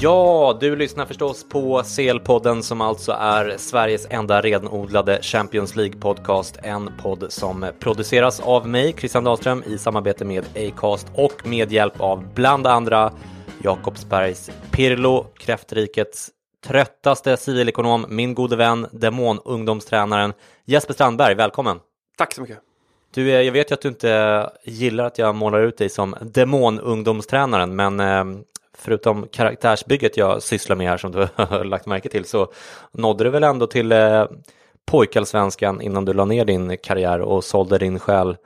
Ja, du lyssnar förstås på CL-podden som alltså är Sveriges enda renodlade Champions League-podcast. En podd som produceras av mig, Christian Dahlström, i samarbete med Acast och med hjälp av bland andra Jakobsbergs Pirlo, kräftrikets tröttaste civilekonom, min gode vän, demon-ungdomstränaren Jesper Strandberg. Välkommen! Tack så mycket. Du, eh, jag vet ju att du inte gillar att jag målar ut dig som demon-ungdomstränaren, men eh, förutom karaktärsbygget jag sysslar med här som du har lagt märke till så nådde du väl ändå till eh, pojkallsvenskan innan du la ner din karriär och sålde din själ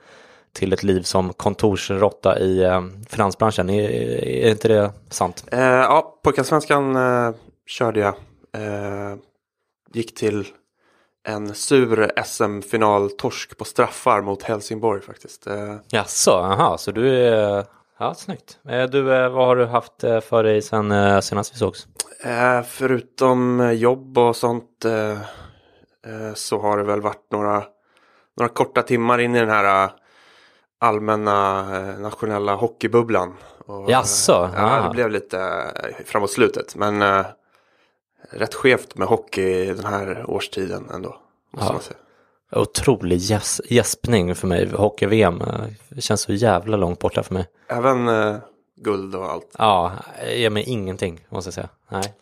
till ett liv som kontorsrotta i eh, finansbranschen. Är, är inte det sant? Eh, ja, pojkallsvenskan eh, körde jag. Eh, gick till en sur SM-final-torsk på straffar mot Helsingborg faktiskt. Eh, Jaså, aha, så du är... Ja, snyggt. Eh, Du, eh, vad har du haft eh, för dig sen senast vi sågs? förutom jobb och sånt så har det väl varit några, några korta timmar in i den här allmänna nationella hockeybubblan. Och, Jaså, Ja, ah. det blev lite framåt slutet. Men rätt skevt med hockey den här årstiden ändå. Måste Ja. man säga. Otrolig gäs- gäspning för mig. Hockey-VM eh, känns så jävla långt borta för mig. Även eh, guld och allt. Ja, ger mig ingenting måste jag säga. Nej.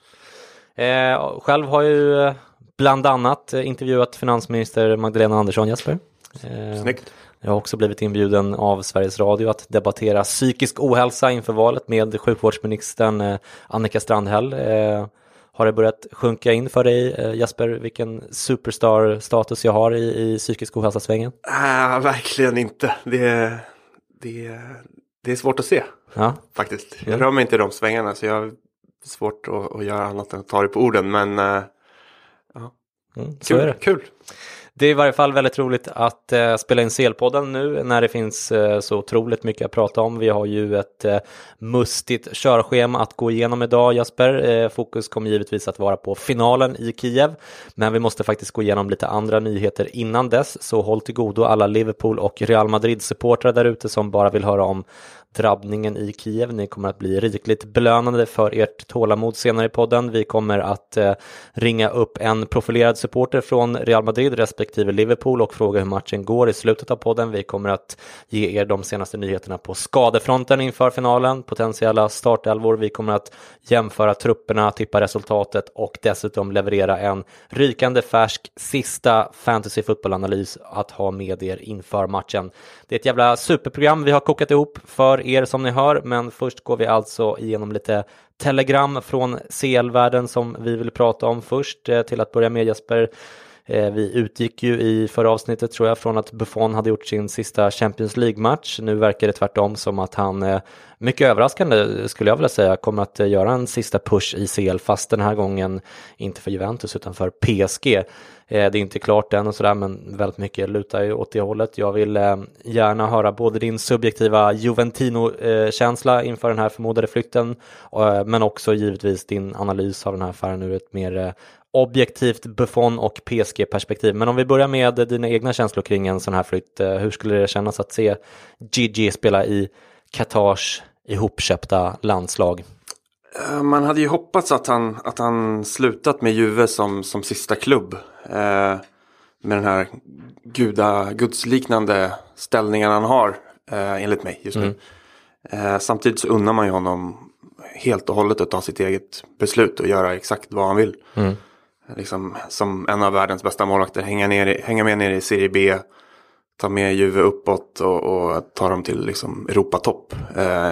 Eh, själv har jag ju eh, bland annat eh, intervjuat finansminister Magdalena Andersson Jesper. Eh, Snyggt. Jag har också blivit inbjuden av Sveriges Radio att debattera psykisk ohälsa inför valet med sjukvårdsministern Annika Strandhäll. Har det börjat sjunka in för dig eh, Jesper vilken superstar-status jag har i, i psykisk ohälsa-svängen? Äh, verkligen inte. Det, det, det är svårt att se Ja, faktiskt. Jag rör mig inte i de svängarna så jag har svårt att, att göra annat än att ta det på orden. Men äh, mm, så är det. kul. Det är i varje fall väldigt roligt att eh, spela in CL-podden nu när det finns eh, så otroligt mycket att prata om. Vi har ju ett eh, mustigt körschema att gå igenom idag Jasper. Eh, fokus kommer givetvis att vara på finalen i Kiev, men vi måste faktiskt gå igenom lite andra nyheter innan dess, så håll till godo alla Liverpool och Real Madrid-supportrar där ute som bara vill höra om drabbningen i Kiev. Ni kommer att bli rikligt belönade för ert tålamod senare i podden. Vi kommer att eh, ringa upp en profilerad supporter från Real Madrid respektive Liverpool och fråga hur matchen går i slutet av podden. Vi kommer att ge er de senaste nyheterna på skadefronten inför finalen, potentiella startelvor. Vi kommer att jämföra trupperna, tippa resultatet och dessutom leverera en rykande färsk sista fantasy fotbollanalys att ha med er inför matchen. Det är ett jävla superprogram vi har kokat ihop för er som ni hör, men först går vi alltså igenom lite telegram från CL-världen som vi vill prata om först. Eh, till att börja med Jesper, Eh, vi utgick ju i förra avsnittet tror jag från att Buffon hade gjort sin sista Champions League-match. Nu verkar det tvärtom som att han, eh, mycket överraskande skulle jag vilja säga, kommer att eh, göra en sista push i CL fast den här gången inte för Juventus utan för PSG. Eh, det är inte klart än och sådär men väldigt mycket lutar ju åt det hållet. Jag vill eh, gärna höra både din subjektiva Juventino-känsla inför den här förmodade flytten eh, men också givetvis din analys av den här affären ur ett mer eh, objektivt Buffon och PSG-perspektiv. Men om vi börjar med dina egna känslor kring en sån här flytt. Eh, hur skulle det kännas att se Gigi spela i Qatars ihopköpta landslag? Eh, man hade ju hoppats att han, att han slutat med Juve som, som sista klubb. Eh, med den här guda, gudsliknande ställningen han har, eh, enligt mig just nu. Mm. Eh, samtidigt så unnar man ju honom helt och hållet att ta sitt eget beslut och göra exakt vad han vill. Mm. Liksom, som en av världens bästa målvakter, hänga, ner, hänga med ner i Serie B, ta med Juve uppåt och, och ta dem till liksom, Europatopp. Eh,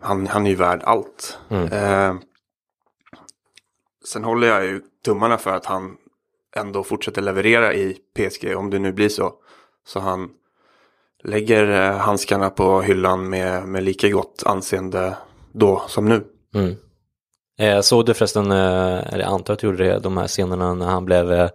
han, han är ju värd allt. Mm. Eh, sen håller jag ju tummarna för att han ändå fortsätter leverera i PSG om det nu blir så. Så han lägger eh, handskarna på hyllan med, med lika gott anseende då som nu. Mm. Eh, såg du förresten, eh, eller jag antar att du gjorde det, de här scenerna när han blev eh,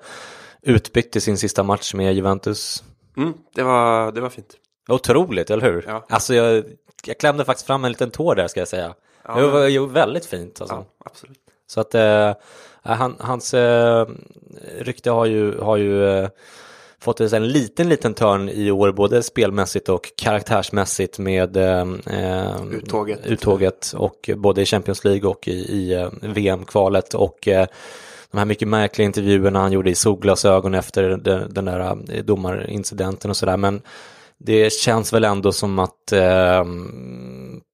utbytt i sin sista match med Juventus? Mm, det, var, det var fint. Otroligt, eller hur? Ja. Alltså jag, jag klämde faktiskt fram en liten tår där ska jag säga. Ja, det var ju väldigt fint alltså. Ja, absolut. Så att eh, han, hans eh, rykte har ju, har ju eh, fått en liten, liten törn i år, både spelmässigt och karaktärsmässigt med eh, uttåget. uttåget och både i Champions League och i, i eh, VM-kvalet och eh, de här mycket märkliga intervjuerna han gjorde i solglasögon efter den, den där eh, domarincidenten och sådär. Men det känns väl ändå som att eh,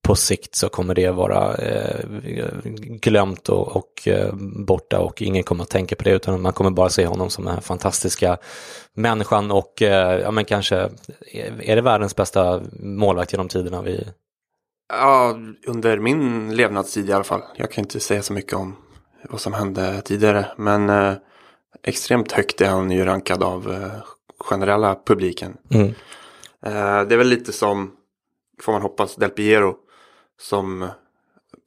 på sikt så kommer det vara eh, glömt och, och eh, borta och ingen kommer att tänka på det utan man kommer bara se honom som den fantastiska människan och eh, ja men kanske är det världens bästa målvakt genom tiderna vi Ja, under min levnadstid i alla fall. Jag kan inte säga så mycket om vad som hände tidigare. Men eh, extremt högt är han ju rankad av eh, generella publiken. Mm. Eh, det är väl lite som, får man hoppas, Del Piero. Som,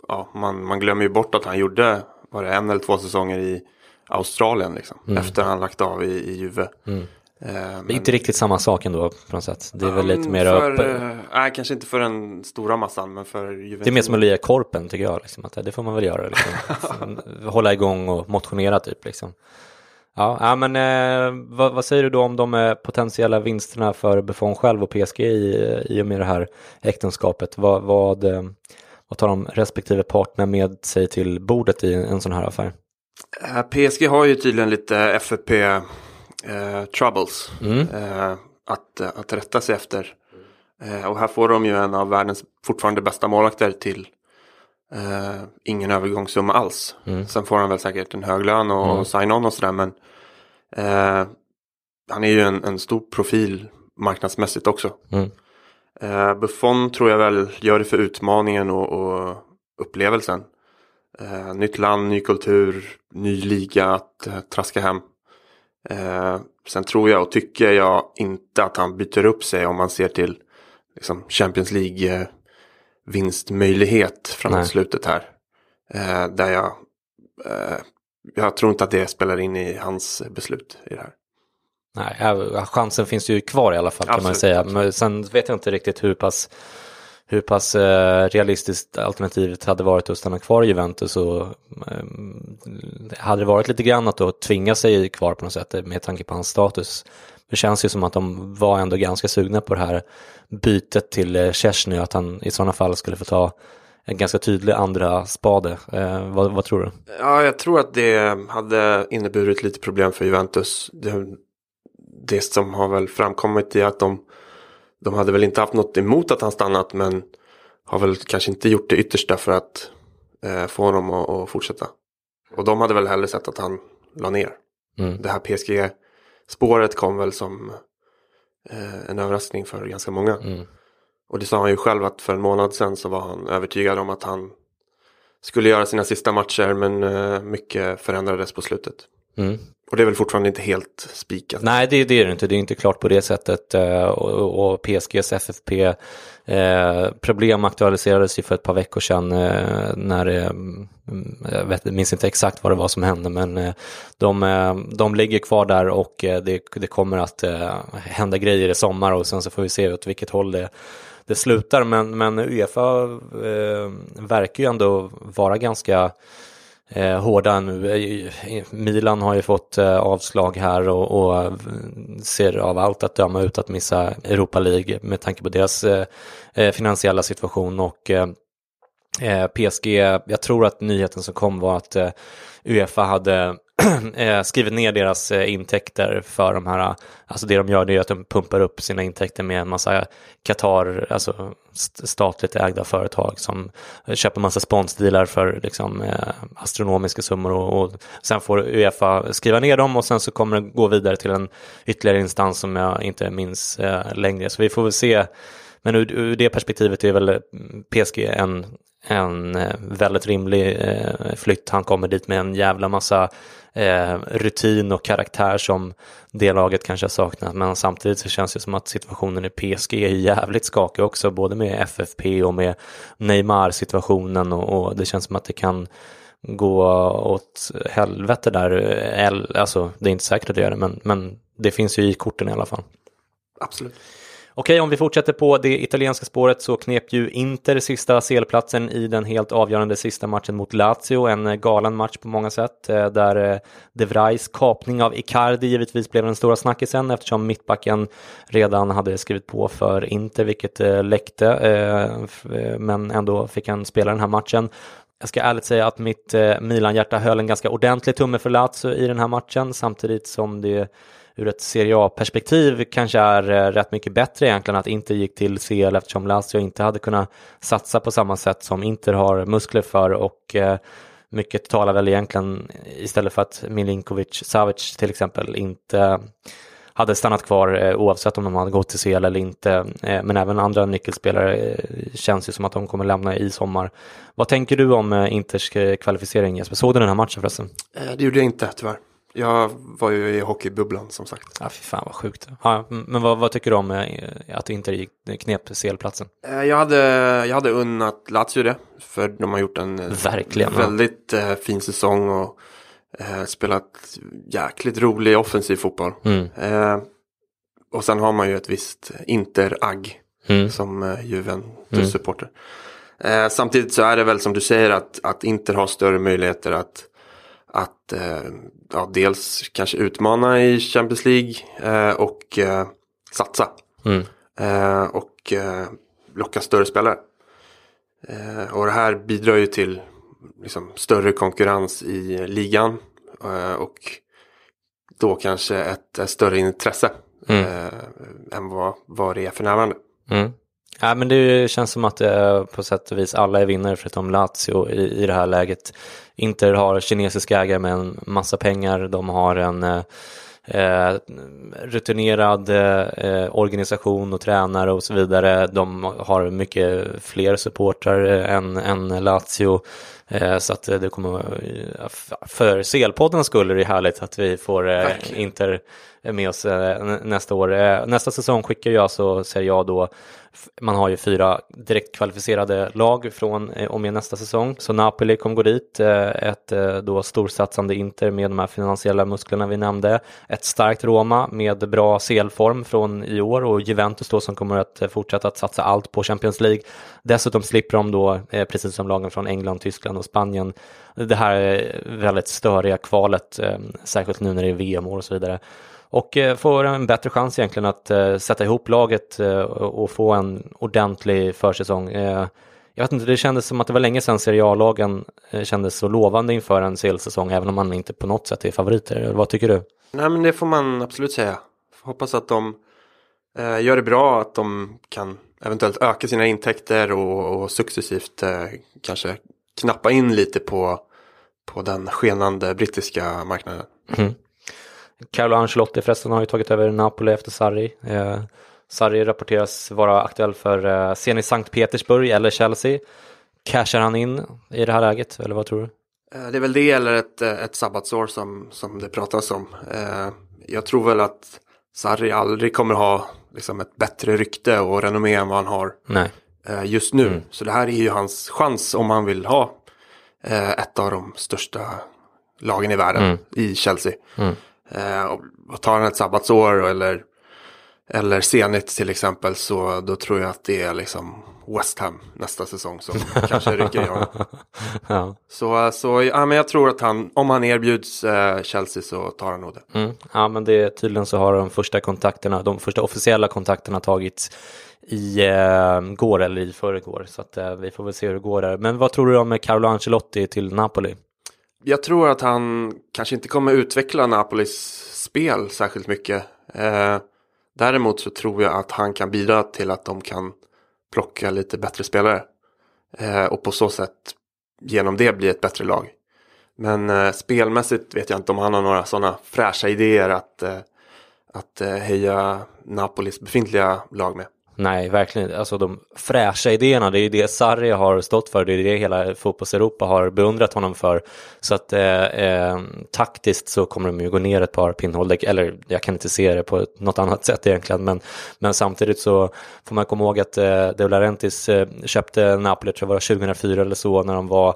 ja, man, man glömmer ju bort att han gjorde, var det en eller två säsonger i Australien liksom. Mm. Efter han lagt av i, i Juve. Mm. Eh, men... Inte riktigt samma sak ändå på något sätt. Det är väl lite mer för, upp... Eh, nej, kanske inte för den stora massan, men för Juventus. Det är mer som att lira korpen tycker jag. Liksom, att det får man väl göra. Liksom. Hålla igång och motionera typ. Liksom. Ja, ja men eh, vad, vad, säger du då om de eh, potentiella vinsterna för Buffon själv och PSG i, i och med det här äktenskapet? Vad, vad, eh, vad tar de respektive partner med sig till bordet i en sån här affär? Eh, PSG har ju tydligen lite FFP eh, troubles mm. eh, att, att rätta sig efter. Eh, och här får de ju en av världens fortfarande bästa målvakter till eh, ingen övergångssumma alls. Mm. Sen får han väl säkert en hög lön och, mm. sign-on och sådär men eh, han är ju en, en, stor profil marknadsmässigt också. Mm. Eh, Buffon tror jag väl gör det för utmaningen och, och upplevelsen. Eh, nytt land, ny kultur, ny liga att eh, traska hem. Eh, sen tror jag och tycker jag inte att han byter upp sig om man ser till liksom, Champions League eh, vinstmöjlighet framåt Nej. slutet här. Eh, där jag, eh, jag tror inte att det spelar in i hans beslut i det här. Nej, chansen finns ju kvar i alla fall kan absolut, man säga. Men sen vet jag inte riktigt hur pass, hur pass eh, realistiskt alternativet hade varit att stanna kvar i Juventus. Och, eh, hade det varit lite grann att då tvinga sig kvar på något sätt med tanke på hans status. Det känns ju som att de var ändå ganska sugna på det här bytet till eh, Chesney, att han i sådana fall skulle få ta en ganska tydlig andra spade. Eh, vad, vad, tror du? Ja, jag tror att det hade inneburit lite problem för Juventus. Det, det som har väl framkommit är att de, de hade väl inte haft något emot att han stannat men har väl kanske inte gjort det yttersta för att eh, få honom att, att, fortsätta. Och de hade väl hellre sett att han la ner. Mm. Det här PSG-spåret kom väl som eh, en överraskning för ganska många. Mm. Och det sa han ju själv att för en månad sedan så var han övertygad om att han skulle göra sina sista matcher men eh, mycket förändrades på slutet. Mm. Och det är väl fortfarande inte helt spikat. Nej, det, det, är det inte. Det är inte klart på det sättet. Eh, och, och PSGs FFP eh, problem aktualiserades ju för ett par veckor sedan eh, när mm, jag vet, minns inte exakt vad det var som hände, men eh, de, eh, de ligger kvar där och det, det kommer att hända grejer i sommar och sen så får vi se åt vilket håll det det slutar men, men Uefa eh, verkar ju ändå vara ganska eh, hårda nu. Eh, Milan har ju fått eh, avslag här och, och, eh, ser av allt att döma ut att missa Europa League med tanke på deras eh, eh finansiella situation och eh, PSG, jag tror att nyheten som kom var att Uefa hade eh, skrivit ner deras eh, intäkter för de här, alltså det de gör det är att de pumpar upp sina intäkter med en massa Qatar, alltså statligt ägda företag som köper massa sponsdealar för liksom, eh, astronomiska summor och, och sen får Uefa skriva ner dem och sen så kommer det gå vidare till en ytterligare instans som jag inte minns längre. Så vi får väl se men ur, ur, det perspektivet är väl eh, PSG en, en eh, väldigt rimlig eh, flytt. Han kommer dit med en jävla massa eh, rutin och karaktär som det laget kanske har saknat. Men samtidigt så känns det som att situationen i PSG är jävligt skakig också, både med FFP och med Neymar-situationen och, och det känns som att det kan gå åt helvete där. Alltså, det är inte säkert att det gör det, men, men det finns ju i korten i alla fall. Absolut. Okej, om vi fortsätter på det italienska spåret så knep ju Inter sista CL-platsen i den helt avgörande sista matchen mot Lazio. En eh, galen match på många sätt eh, där eh, De Vrijs kapning av Icardi givetvis blev den stora snackisen eftersom mittbacken redan hade skrivit på för Inter, vilket läckte. Men ändå fick han spela den här matchen. Jag ska ärligt säga att mitt Milan-hjärta höll en ganska ordentlig tumme för Lazio i den här matchen samtidigt som det ur ett Serie A-perspektiv kanske är eh, rätt mycket bättre egentligen att Inter gick till CL eftersom Lazio inte hade kunnat satsa på samma sätt som Inter har muskler för och eh, mycket talar väl egentligen istället för att Milinkovic Savic till exempel inte hade stannat kvar eh, oavsett om de hade gått till CL eller inte. Men även andra nyckelspelare känns ju som att de kommer lämna i sommar. Vad tänker du om Inters kvalificering Jesper? Såg du den här matchen förresten? Det gjorde jag inte tyvärr. Jag var ju i hockeybubblan som sagt. Ja, fy fan vad sjukt. Ja, men vad, vad tycker du om eh, att du inte gick knep CL-platsen? Eh, jag hade, jag hade unnat Lazio det. För de har gjort en eh, Verkligen, väldigt ja. fin säsong och eh, spelat jäkligt rolig offensiv fotboll. Mm. Eh, och sen har man ju ett visst Inter-agg mm. som eh, Juventus-supporter. Mm. Eh, samtidigt så är det väl som du säger att, att Inter har större möjligheter att att eh, ja, dels kanske utmana i Champions League eh, och eh, satsa. Mm. Eh, och eh, locka större spelare. Eh, och det här bidrar ju till liksom, större konkurrens i ligan. och då kanske ett, ett större intresse mm. än vad, vad det är för närvarande. Mm. Ja, men det känns som att det på sätt och vis alla är vinnare förutom Lazio i, i det här läget. Inter har kinesiska ägare med en massa pengar, de har en eh, rutinerad eh, organisation och tränare och så vidare. De har mycket fler supportrar än, än Lazio. Eh, så att det kommer, för CL-podden skulle det är härligt att vi får eh, Inter med oss eh, nästa år. Eh, nästa säsong skickar jag så säger jag då man har ju fyra direkt kvalificerade lag från eh, och med nästa säsong. Så Napoli kommer gå dit, eh, ett eh, då storsatsande Inter med de här finansiella musklerna vi nämnde. Ett starkt Roma med bra CL-form från i år och Juventus då som kommer att eh, fortsätta att satsa allt på Champions League. Dessutom slipper de då, precis som lagen från England, Tyskland och Spanien, det här väldigt störiga kvalet, särskilt nu när det är VM-år och så vidare och eh, får en bättre chans egentligen att eh, sätta ihop laget eh, och få en ordentlig försäsong. Jag vet inte, det kändes som att det var länge sedan Serie A-lagen kändes så lovande inför en CL-säsong, även om man inte på något sätt är favoriter. Vad tycker du? Nej, men det får man absolut säga. Hoppas att de eh, gör det bra, att de kan eventuellt öka sina intäkter och, och successivt eh, kanske knappa in lite på, på den skenande brittiska marknaden. Mm. Carlo Ancelotti förresten har ju tagit över Napoli efter Sarri. Eh, Sarri rapporteras vara aktuell för eh, Zenit Sankt Petersburg eller Chelsea. Cashar han in i det här läget, eller vad tror du? Eh, det är väl det eller ett, eh, ett sabbatsår som, som det pratas om. Eh, jag tror väl att Sarri aldrig kommer ha liksom, ett bättre rykte och renommé än vad han har Nej. Eh, just nu. Mm. Så det här är ju hans chans om han vill ha ett av de största lagen i världen mm. i Chelsea. Mm. Eh, och tar han ett sabbatsår eller eller Zenit till exempel så då tror jag att det är liksom West Ham nästa säsong som kanske rycker i honom. ja. Så, så ja, men jag tror att han, om han erbjuds eh, Chelsea så tar han nog det. Mm. ja, men det tydligen så har de första kontakterna, de första officiella kontakterna tagits i eh, går eller i förrgår. Så att eh, vi får väl se hur det går där. Men vad tror du om Carlo Ancelotti till Napoli? Jag tror att han kanske inte kommer utveckla Napolis spel särskilt mycket. Eh, däremot så tror jag att han kan bidra till att de kan plocka lite bättre spelare. Eh, och på så sätt genom det bli ett bättre lag. Men eh, spelmässigt vet jag inte om han har några sådana fräscha idéer att, eh, att eh, heja Napolis befintliga lag med. Nej, verkligen Alltså de fräscha idéerna, det är ju det Sarri har stått för, det är det hela fotbolls-Europa har beundrat honom för. Så att eh, eh, taktiskt så kommer de ju gå ner ett par pinnhål, eller jag kan inte se det på något annat sätt egentligen, men, men samtidigt så får man komma ihåg att eh, De Laurentiis eh, köpte Napoli, tror jag var 2004 eller så, när de var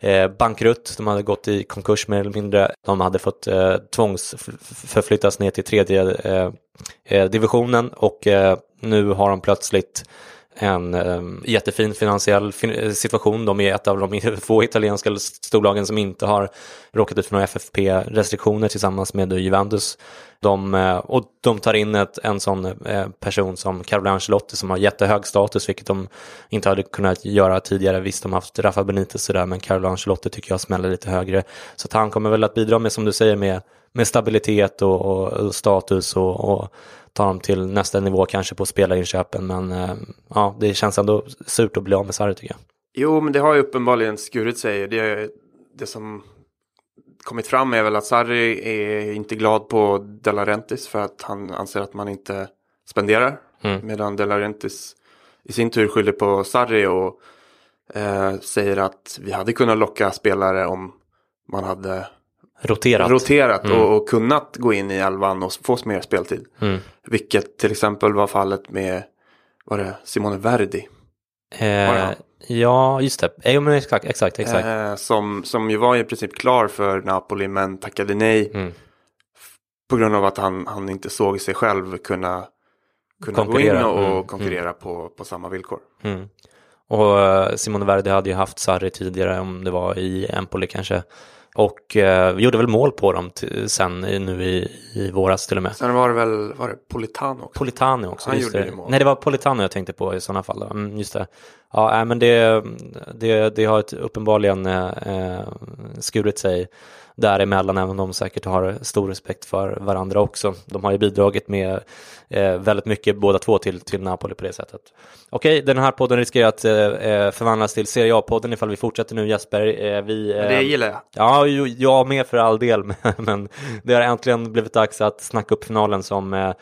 eh, bankrutt, de hade gått i konkurs mer eller mindre, de hade fått eh, tvångsförflyttas ner till tredje eh, eh divisionen och eh, nu har de plötsligt en eh, jättefin finansiell fin eh, situation. De är ett av de få italienska storlagen som inte har råkat ut för några FFP-restriktioner tillsammans med Juventus. De, eh, och de tar in ett, en sån eh, person som Carlo Ancelotti som har jättehög status, vilket de inte hade kunnat göra tidigare. Visst, de har haft Rafa Benitez sådär, men Carlo Ancelotti tycker jag smäller lite högre. Så att han kommer väl att bidra med, som du säger, med, med stabilitet och, och, och status och, och ta dem till nästa nivå kanske på spelarinköpen. Men eh, ja, det känns ändå surt att bli av med Sarri tycker jag. Jo, men det har ju uppenbarligen skurit sig. Det, det som kommit fram är väl att Sarri är inte glad på De Laurentiis för att han anser att man inte spenderar. Mm. Medan De Laurentiis i sin tur skyller på Sarri och eh, säger att vi hade kunnat locka spelare om man hade roterat, roterat mm. och, och, kunnat gå in i elvan och få mer speltid. Mm. Vilket till exempel var fallet med var det Simone Verdi. Eh, ja, just det. Eh, men exakt, exakt. exakt. Eh, som, som ju var i princip klar för Napoli men tackade nej. Mm. På grund av att han, han inte såg sig själv kunna, kunna gå in och, och mm. konkurrera mm. På, på samma villkor. Mm. Och eh, Simone Verdi hade ju haft Sarri tidigare om det var i Empoli kanske. Och eh, gjorde väl mål på dem sen nu i, i våras till och med. Sen var det väl var det Politano också? Politano också. Han gjorde det. mål. Nej, det var Politano jag tänkte på i sådana fall. Mm, just det. Ja, men det, det, det har ett uppenbarligen eh, skurit sig däremellan, även om de säkert har stor respekt för varandra också. De har ju bidragit med eh, väldigt mycket båda två till, till Napoli på det sättet. Okej, den här podden riskerar att eh, eh förvandlas till Serie A-podden ifall vi fortsätter nu Jesper. Eh, vi, eh, det gillar jag. Ja, jag med för all del, men det har äntligen blivit dags att snacka upp finalen som eh,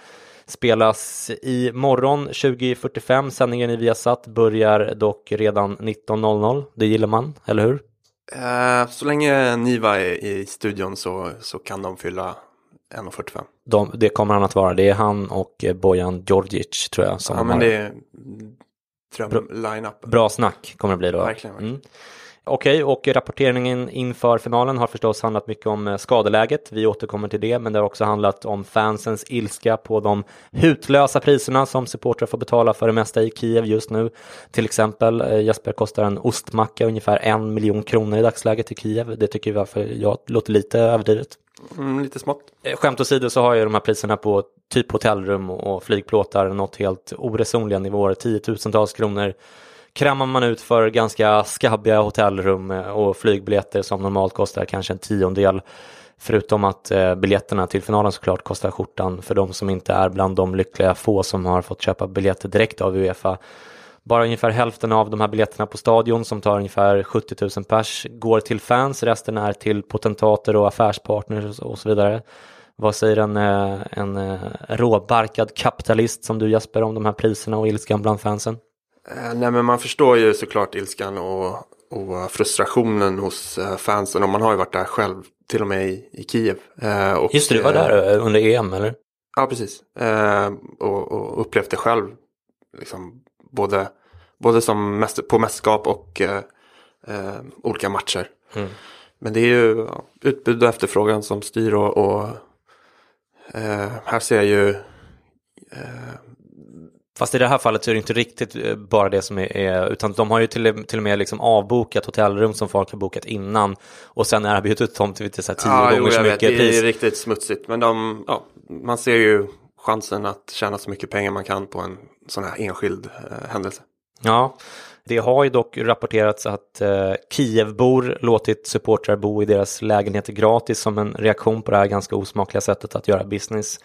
spelas i morgon 20.45. Sändningen i Viasat börjar dock redan 19.00. Det gillar man, eller hur? Uh, så länge Niva är i studion så, så kan de fylla 1.45. De, det kommer han att vara. Det är han och Bojan Djordjic tror jag. Som ja, men det är dröm-line-up. Bra snack kommer det bli då. Verkligen. verkligen. Mm. Okej, okay, och rapporteringen inför finalen har förstås handlat mycket om eh, skadeläget. Vi återkommer till det, men det har också handlat om fansens ilska på de hutlösa priserna som supportrar får betala för det mesta i Kiev just nu. Till exempel, eh, Jesper kostar en ostmacka ungefär en miljon kronor i dagsläget i Kiev. Det tycker vi för jag låter lite överdrivet. Mm, lite smått. Eh, skämt åsido så har ju de här priserna på typ hotellrum och flygplåtar nått helt oresonliga nivåer, tiotusentals kronor krämar man ut för ganska skabbiga hotellrum eh, och flygbiljetter som normalt kostar kanske en tiondel. Förutom att eh, biljetterna till finalen såklart kostar skjortan för de som inte är bland de lyckliga få som har fått köpa biljetter direkt av Uefa. Bara ungefär hälften av de här biljetterna på stadion som tar ungefär 70 000 pers går till fans, resten är till potentater och affärspartners och så vidare. Vad säger en, eh, en råbarkad kapitalist som du Jesper om de här priserna och ilskan bland fansen? Eh, nej men man förstår ju såklart ilskan och, och frustrationen hos eh, fansen. Och man har ju varit där själv, till och med i, i Kiev. Eh, och, Just det, du var där under EM eller? Ja, precis. och, och upplevt det själv. Liksom, både, både som mäster, på mästerskap och eh, olika matcher. Mm. Men det är ju utbud och efterfrågan som styr och, och eh, här ser jag ju Fast i det här fallet så är det inte riktigt eh, bara det som är, utan de har ju till, till och med liksom avbokat hotellrum som folk har bokat innan och sen erbjudit dem till så här tio Ja, gånger jo, så jag vet. mycket Det är pris. riktigt smutsigt. Men de, ja, man ser ju chansen att tjäna så mycket pengar man kan på en sån här enskild eh, händelse. Ja, det har ju dock rapporterats att eh, Kievbor låtit supportrar bo i deras lägenheter gratis som en reaktion på det här ganska osmakliga sättet att göra business.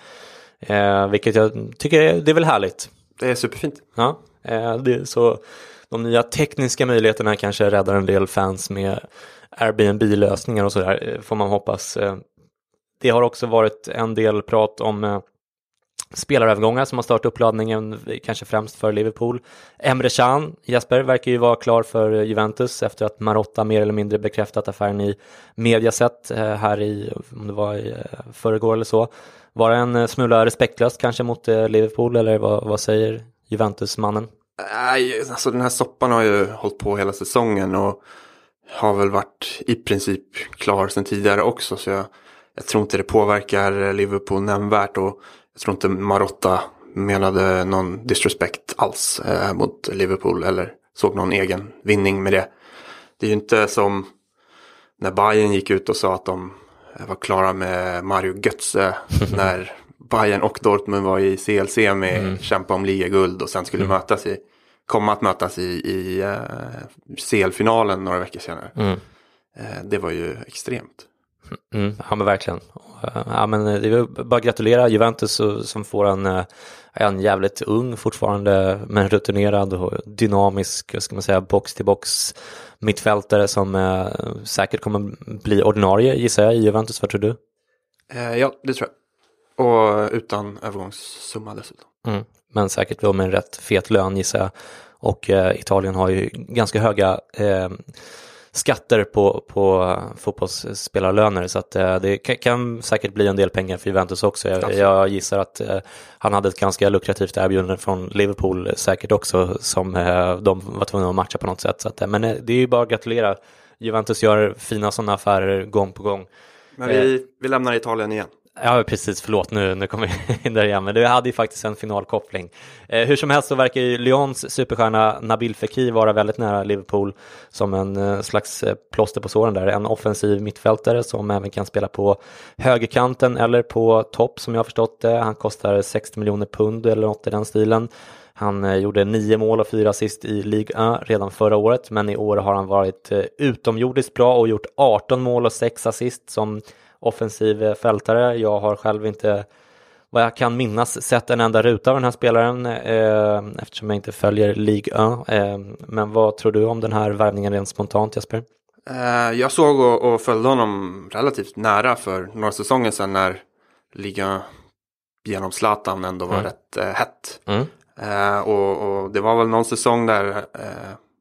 Eh, vilket jag tycker det är väl härligt. Det är superfint. Ja, eh, det är så de nya tekniska möjligheterna kanske räddar en del fans med Airbnb-lösningar och sådär, eh, får man hoppas. Eh, det har också varit en del prat om spelarövergångar som har startat uppladdningen, kanske främst för Liverpool. Emre Can, Jesper, verkar ju vara klar för Juventus efter att Marotta mer eller mindre bekräftat affären i Mediaset här i, om det var i förrgår eller så. Var det en eh, smula respektlöst kanske mot eh, Liverpool eller vad, vad säger Juventus-mannen? Nej, alltså den här soppan har ju hållit på hela säsongen och har väl varit i princip klar sedan tidigare också. Så jag, jag tror inte det påverkar Liverpool nämnvärt och jag tror inte Marotta menade någon disrespect alls eh, mot Liverpool eller såg någon egen vinning med det. Det är ju inte som när Bayern gick ut och sa att de var klara med Mario Götze när Bayern och Dortmund var i CLC med kämpa om ligaguld och sen skulle mötas i, komma att mötas i, i uh, CL-finalen några veckor senare. Eh, det var ju extremt. Mm, ja men verkligen. Eh, Ja, men det är bara att gratulera Juventus så- som får en, eh, en jävligt ung fortfarande men rutinerad och dynamisk, ska man säga, box till box mittfältare som eh, säkert kommer bli ordinarie gissar jag i Juventus. Vad tror du? Eh, ja, det tror jag. Och utan övergångssumma dessutom. Mm. Men säkert då med en rätt fet lön gissar jag. Och eh, Italien har ju ganska höga eh, skatter på, på fotbollsspelarlöner så att eh, det kan, kan säkert bli en del pengar för Juventus också. Jag, jag gissar att eh, han hade ett ganska lukrativt erbjudande från Liverpool säkert också som eh, de var tvungna att matcha på något sätt. Så att, eh, men eh, det är ju bara att gratulera. Juventus gör fina sådana affärer gång på gång. Men vi, vi lämnar Italien igen. Ja, precis, förlåt, nu, nu kommer vi in där igen, men du hade ju faktiskt en finalkoppling. Eh, hur som helst så verkar ju Lyons superstjärna Nabil Fekir vara väldigt nära Liverpool som en eh, slags eh, plåster på såren där. En offensiv mittfältare som även kan spela på högerkanten eller på topp som jag har förstått det. Han kostar 60 miljoner pund eller något i den stilen. Han eh, gjorde nio mål och fyra assist i Ligue 1 redan förra året, men i år har han varit eh, utomjordiskt bra och gjort 18 mål och sex assist som offensiv fältare. Jag har själv inte, vad jag kan minnas, sett en enda ruta av den här spelaren eh, eftersom jag inte följer Ligue 1. Eh, men vad tror du om den här värvningen rent spontant Jesper? Eh, jag såg och, och följde honom relativt nära för några säsonger sedan när ligan genom Zlatan ändå var Mm. rätt eh, hett. Mm. Eh, och, och det var väl någon säsong där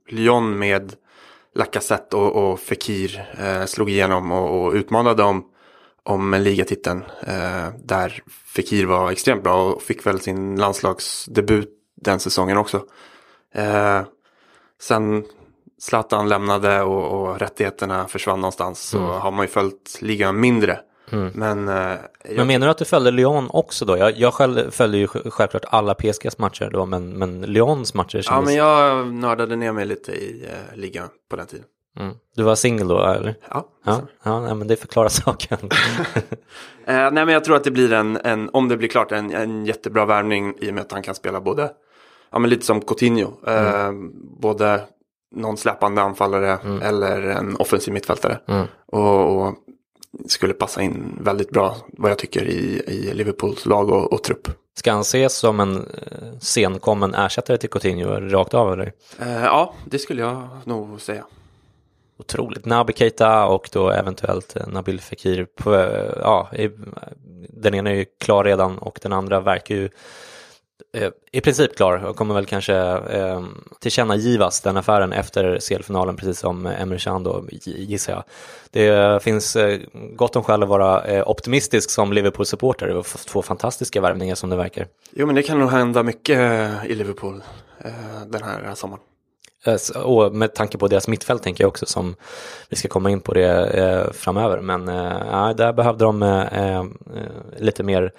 Lyon med Lacazette och, och Fekir slog igenom och, och utmanade om, om ligatiteln. Eh, där Fekir var extremt bra och fick väl sin landslagsdebut den säsongen också. Eh, sen Zlatan lämnade och, och rättigheterna försvann någonstans så har man ju följt ligan mindre. Men, eh, jag, Men menar du att du följde Lyon också då? Jag, jag själv följde ju sj- självklart alla PSGs matcher då, men, men Lyons matcher ja, kändes... men jag nördade ner mig lite i eh, ligan på den tiden. Mm. Du var singel då, eller? Ja, Ja, ja nej, men det förklarar saken. Eh, nej men jag tror att det blir en, en om det blir klart, en, en jättebra värvning i och med att han kan spela både, ja men lite som Coutinho, eh, både någon släpande anfallare eller en offensiv mittfältare. Och, och skulle passa in väldigt bra vad jag tycker i, i Liverpools lag och, och trupp. Ska han ses som en eh, senkommen ersättare till Coutinho rakt av eller? Eh, ja, det skulle jag nog säga. Otroligt. Nabi Keita och då eventuellt eh, Nabil Fekir. På, eh, ja, den ena är ju klar redan och den andra verkar ju eh, i princip klar och kommer väl kanske eh, tillkännagivas den affären efter CL-finalen precis som Emre Can då gissar jag. Det finns eh, gott om skäl att vara eh, optimistisk som Liverpool-supporter. Det var två fantastiska värvningar som det verkar. Jo men det kan nog hända mycket i Liverpool eh, den här sommaren. Eh, och med tanke på deras mittfält tänker jag också som vi ska komma in på det eh, framöver. Men eh, där behövde de eh, lite mer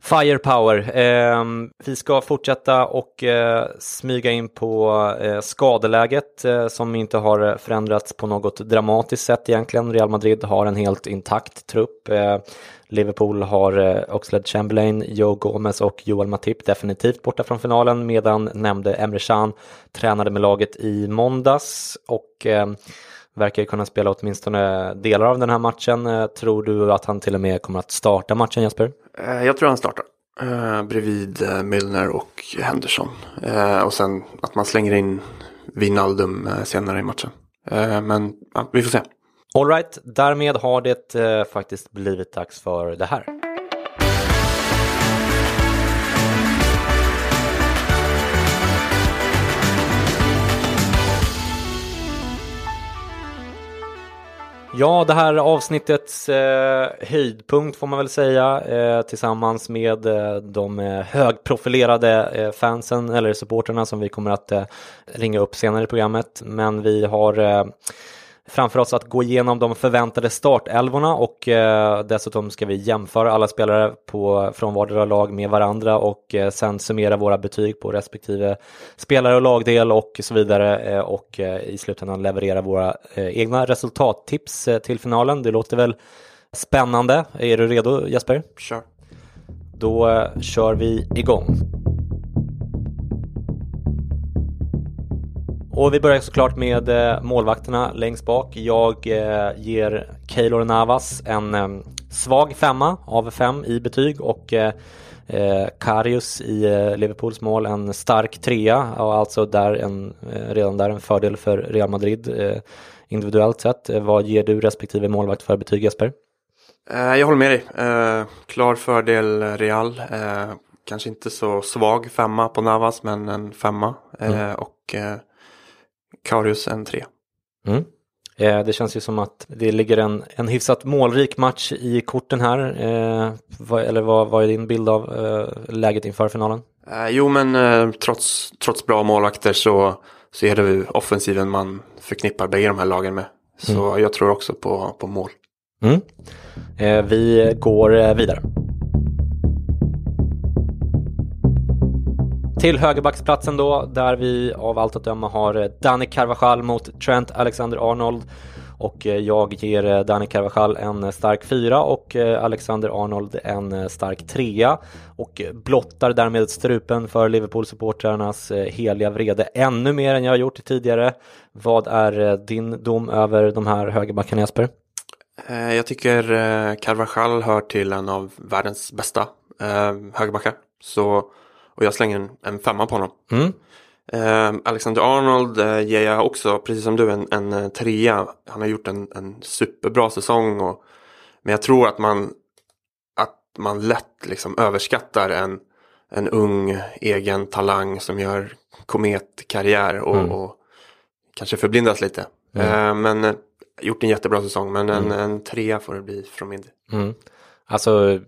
Firepower. Eh, vi ska fortsätta och eh, smyga in på eh, skadeläget som inte har förändrats på något dramatiskt sätt egentligen. Real Madrid har en helt intakt trupp. Liverpool har eh, Oxlade Chamberlain, Joe Gomez och Joel Matip definitivt borta från finalen medan nämnde Emre Can tränade med laget i måndags och eh, verkar kunna spela åtminstone delar av den här matchen. Eh, tror du att han till och med kommer att starta matchen Jesper? Eh, jag tror han startar. Bredvid eh, Milner och Henderson. Och sen att man slänger in Wijnaldum senare i matchen. Men ja, vi får se. Alright, därmed har det eh, faktiskt blivit dags för det här. Ja, det här avsnittets eh, höjdpunkt får man väl säga eh, tillsammans med eh, de eh, högprofilerade eh, fansen eller supporterna som vi kommer att eh, ringa upp senare i programmet. Men vi har eh, framför oss att gå igenom de förväntade startelvorna och eh, dessutom ska vi jämföra alla spelare på, från vardera lag med varandra och eh, sen summera våra betyg på respektive spelare och lagdel och så vidare eh, och i slutändan leverera våra egna resultattips till finalen. Det låter väl spännande. Är du redo Jesper? Kör. Då eh, kör vi igång. Och vi börjar såklart med eh, målvakterna längst bak. Jag eh, ger Keylor Navas en eh, svag femma av fem i betyg och Karius i Liverpools mål en stark trea och alltså där en, redan där en fördel för Real Madrid individuellt sett. Vad ger du respektive målvakt för betyg Jesper? Jag håller med dig. Klar fördel Real. Kanske inte så svag femma på Navas men en femma. Eh, Och Karius en tre. Mm. Eh, det känns ju som att det ligger en, en hyfsat målrik match i korten här. Eh, vad, eller vad, vad är din bild av eh, läget inför finalen? Eh, jo men eh, trots, trots bra målvakter så, så är det ju offensiven man förknippar bägge de här lagen med. Så jag tror också på, på mål. Mm. Eh, vi går vidare. Till högerbacksplatsen då, där vi av allt att döma har eh, Danny Carvajal mot Trent Alexander-Arnold. Och eh, jag ger eh, Danny Carvajal en stark fyra och Alexander Arnold en stark trea. Och blottar därmed strupen för Liverpool-supportrarnas heliga vrede ännu mer än jag har gjort tidigare. Vad är din dom över de här högerbackarna Jesper? Jag tycker Carvajal hör till en av världens bästa högerbackar. Så, och jag slänger en, en femma på honom. Mm. Eh, Alexander Arnold eh, ger jag också, precis som du, en, en eh, trea. Han har gjort en, en superbra säsong. Och, men jag tror att man, att man lätt liksom överskattar en, en ung egen talang som gör kometkarriär och, Mm. och kanske förblindas lite. Eh, men eh, gjort en jättebra säsong, men en, en trea får det bli från min. Mm. Alltså,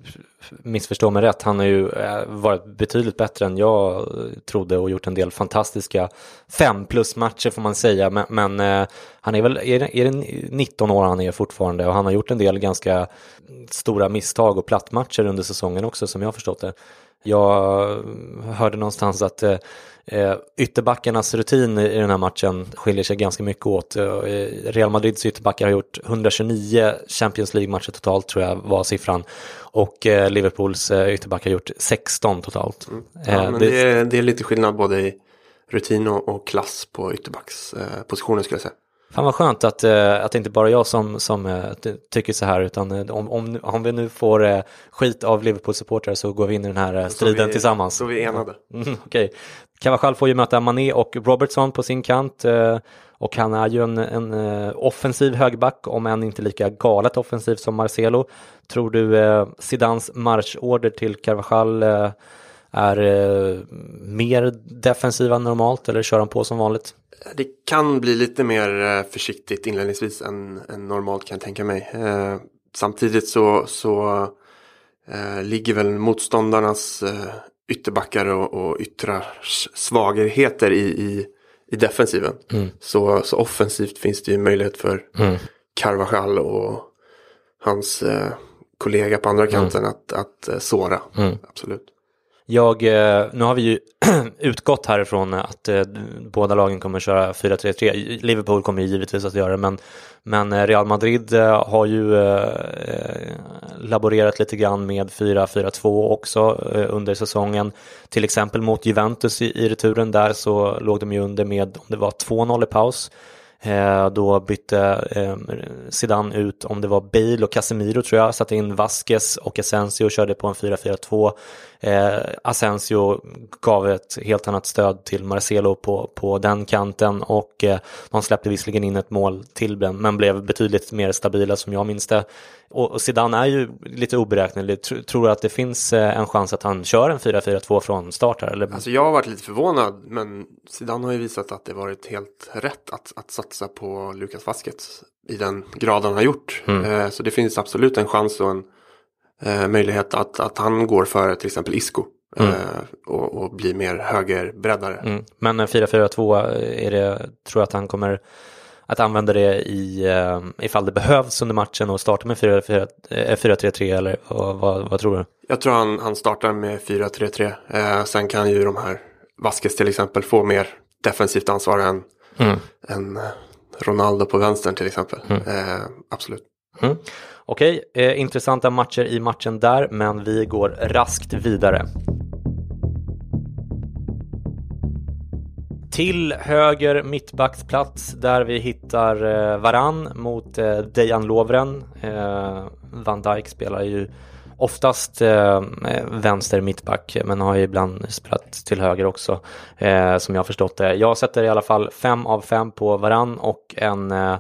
missförstå mig rätt, han har ju eh, varit betydligt bättre än jag eh, trodde och gjort en del fantastiska fem plus matcher får man säga. Men, men eh, han är väl, är det, är det 19 år han är fortfarande och han har gjort en del ganska stora misstag och plattmatcher under säsongen också som jag har förstått det. Jag hörde någonstans att eh, eh, ytterbackarnas rutin i den här matchen skiljer sig ganska mycket åt. Eh, Real Madrids ytterbackar har gjort 129 Champions League-matcher totalt tror jag var siffran. Och eh, Liverpools ytterbackar har gjort 16 totalt. Ja, Eh, men det- det, är, det är lite skillnad både i rutin och, och klass på ytterbackspositionen skulle jag säga. Fan vad skönt att, eh, att det inte bara är jag som, som eh, ty- tycker så här utan eh, om, om, om vi nu får skit av Liverpool-supportrar så går vi in i den här striden vi, tillsammans. Så vi är enade. Mm, Okej. Cavachal får ju möta Mané och Robertson på sin kant och han är ju en, en offensiv högback om än inte lika galet offensiv som Marcelo. Tror du Zidans marschorder till Carvajal är eh, mer defensiva än normalt eller kör han på som vanligt? Det kan bli lite mer eh, försiktigt inledningsvis än, än normalt kan jag tänka mig. Eh, samtidigt så, så eh, ligger väl motståndarnas eh, ytterbackar och, och yttrars svagheter i, i, i defensiven. Så, så offensivt finns det ju möjlighet för Mm. Carvajal och hans eh, kollega på andra kanten att, att eh, såra. Mm. Absolut. Jag, eh, nu har vi ju utgått härifrån att eh, båda lagen kommer köra 4-3-3. Liverpool kommer ju givetvis att göra det, men, men eh, Real Madrid har ju laborerat lite grann med 4-4-2 också under säsongen. Till exempel mot Juventus i, i returen där så låg de ju under med, om det var 2-0 i paus. Eh, då bytte eh, Zidane ut, om det var Bale och Casemiro tror jag, satte in Vasquez och Asensio och körde på en 4-4-2. Eh, Asensio gav ett helt annat stöd till Marcelo på, på den kanten och eh, de släppte visserligen in ett mål till den men blev betydligt mer stabila som jag minns det. Och, Zidane är ju lite oberäknelig. Tror du att det finns eh, en chans att han kör en 4-4-2 från start här? Eller? Alltså jag har varit lite förvånad men Zidane har ju visat att det varit helt rätt att, att satsa på Lukas Vasquez i den grad han har gjort. Mm. Eh, så det finns absolut en chans och en eh, möjlighet att, att han går före till exempel Isco. Mm. Eh, och, och blir mer högerbreddare. Mm. Men en 4-4-2, eh, är det, tror jag att han kommer att använda det i, ifall det behövs under matchen och starta med 4-4 eh, 4-3-3 eller vad, vad tror du? Jag tror han, han startar med 4-3-3. Eh, sen kan ju de här Vasquez till exempel få mer defensivt ansvar än, Mm. än eh, Ronaldo på vänstern till exempel. Eh, absolut. Mm. Okej, eh, intressanta matcher i matchen där, men vi går raskt vidare. Till höger mittbacksplats där vi hittar eh, Varann mot eh, Dejan Lovren. Eh, Van Dijk spelar ju oftast eh, vänster mittback men har ju ibland spelat till höger också eh, som jag har förstått det. Jag sätter i alla fall fem av fem på Varann och en eh,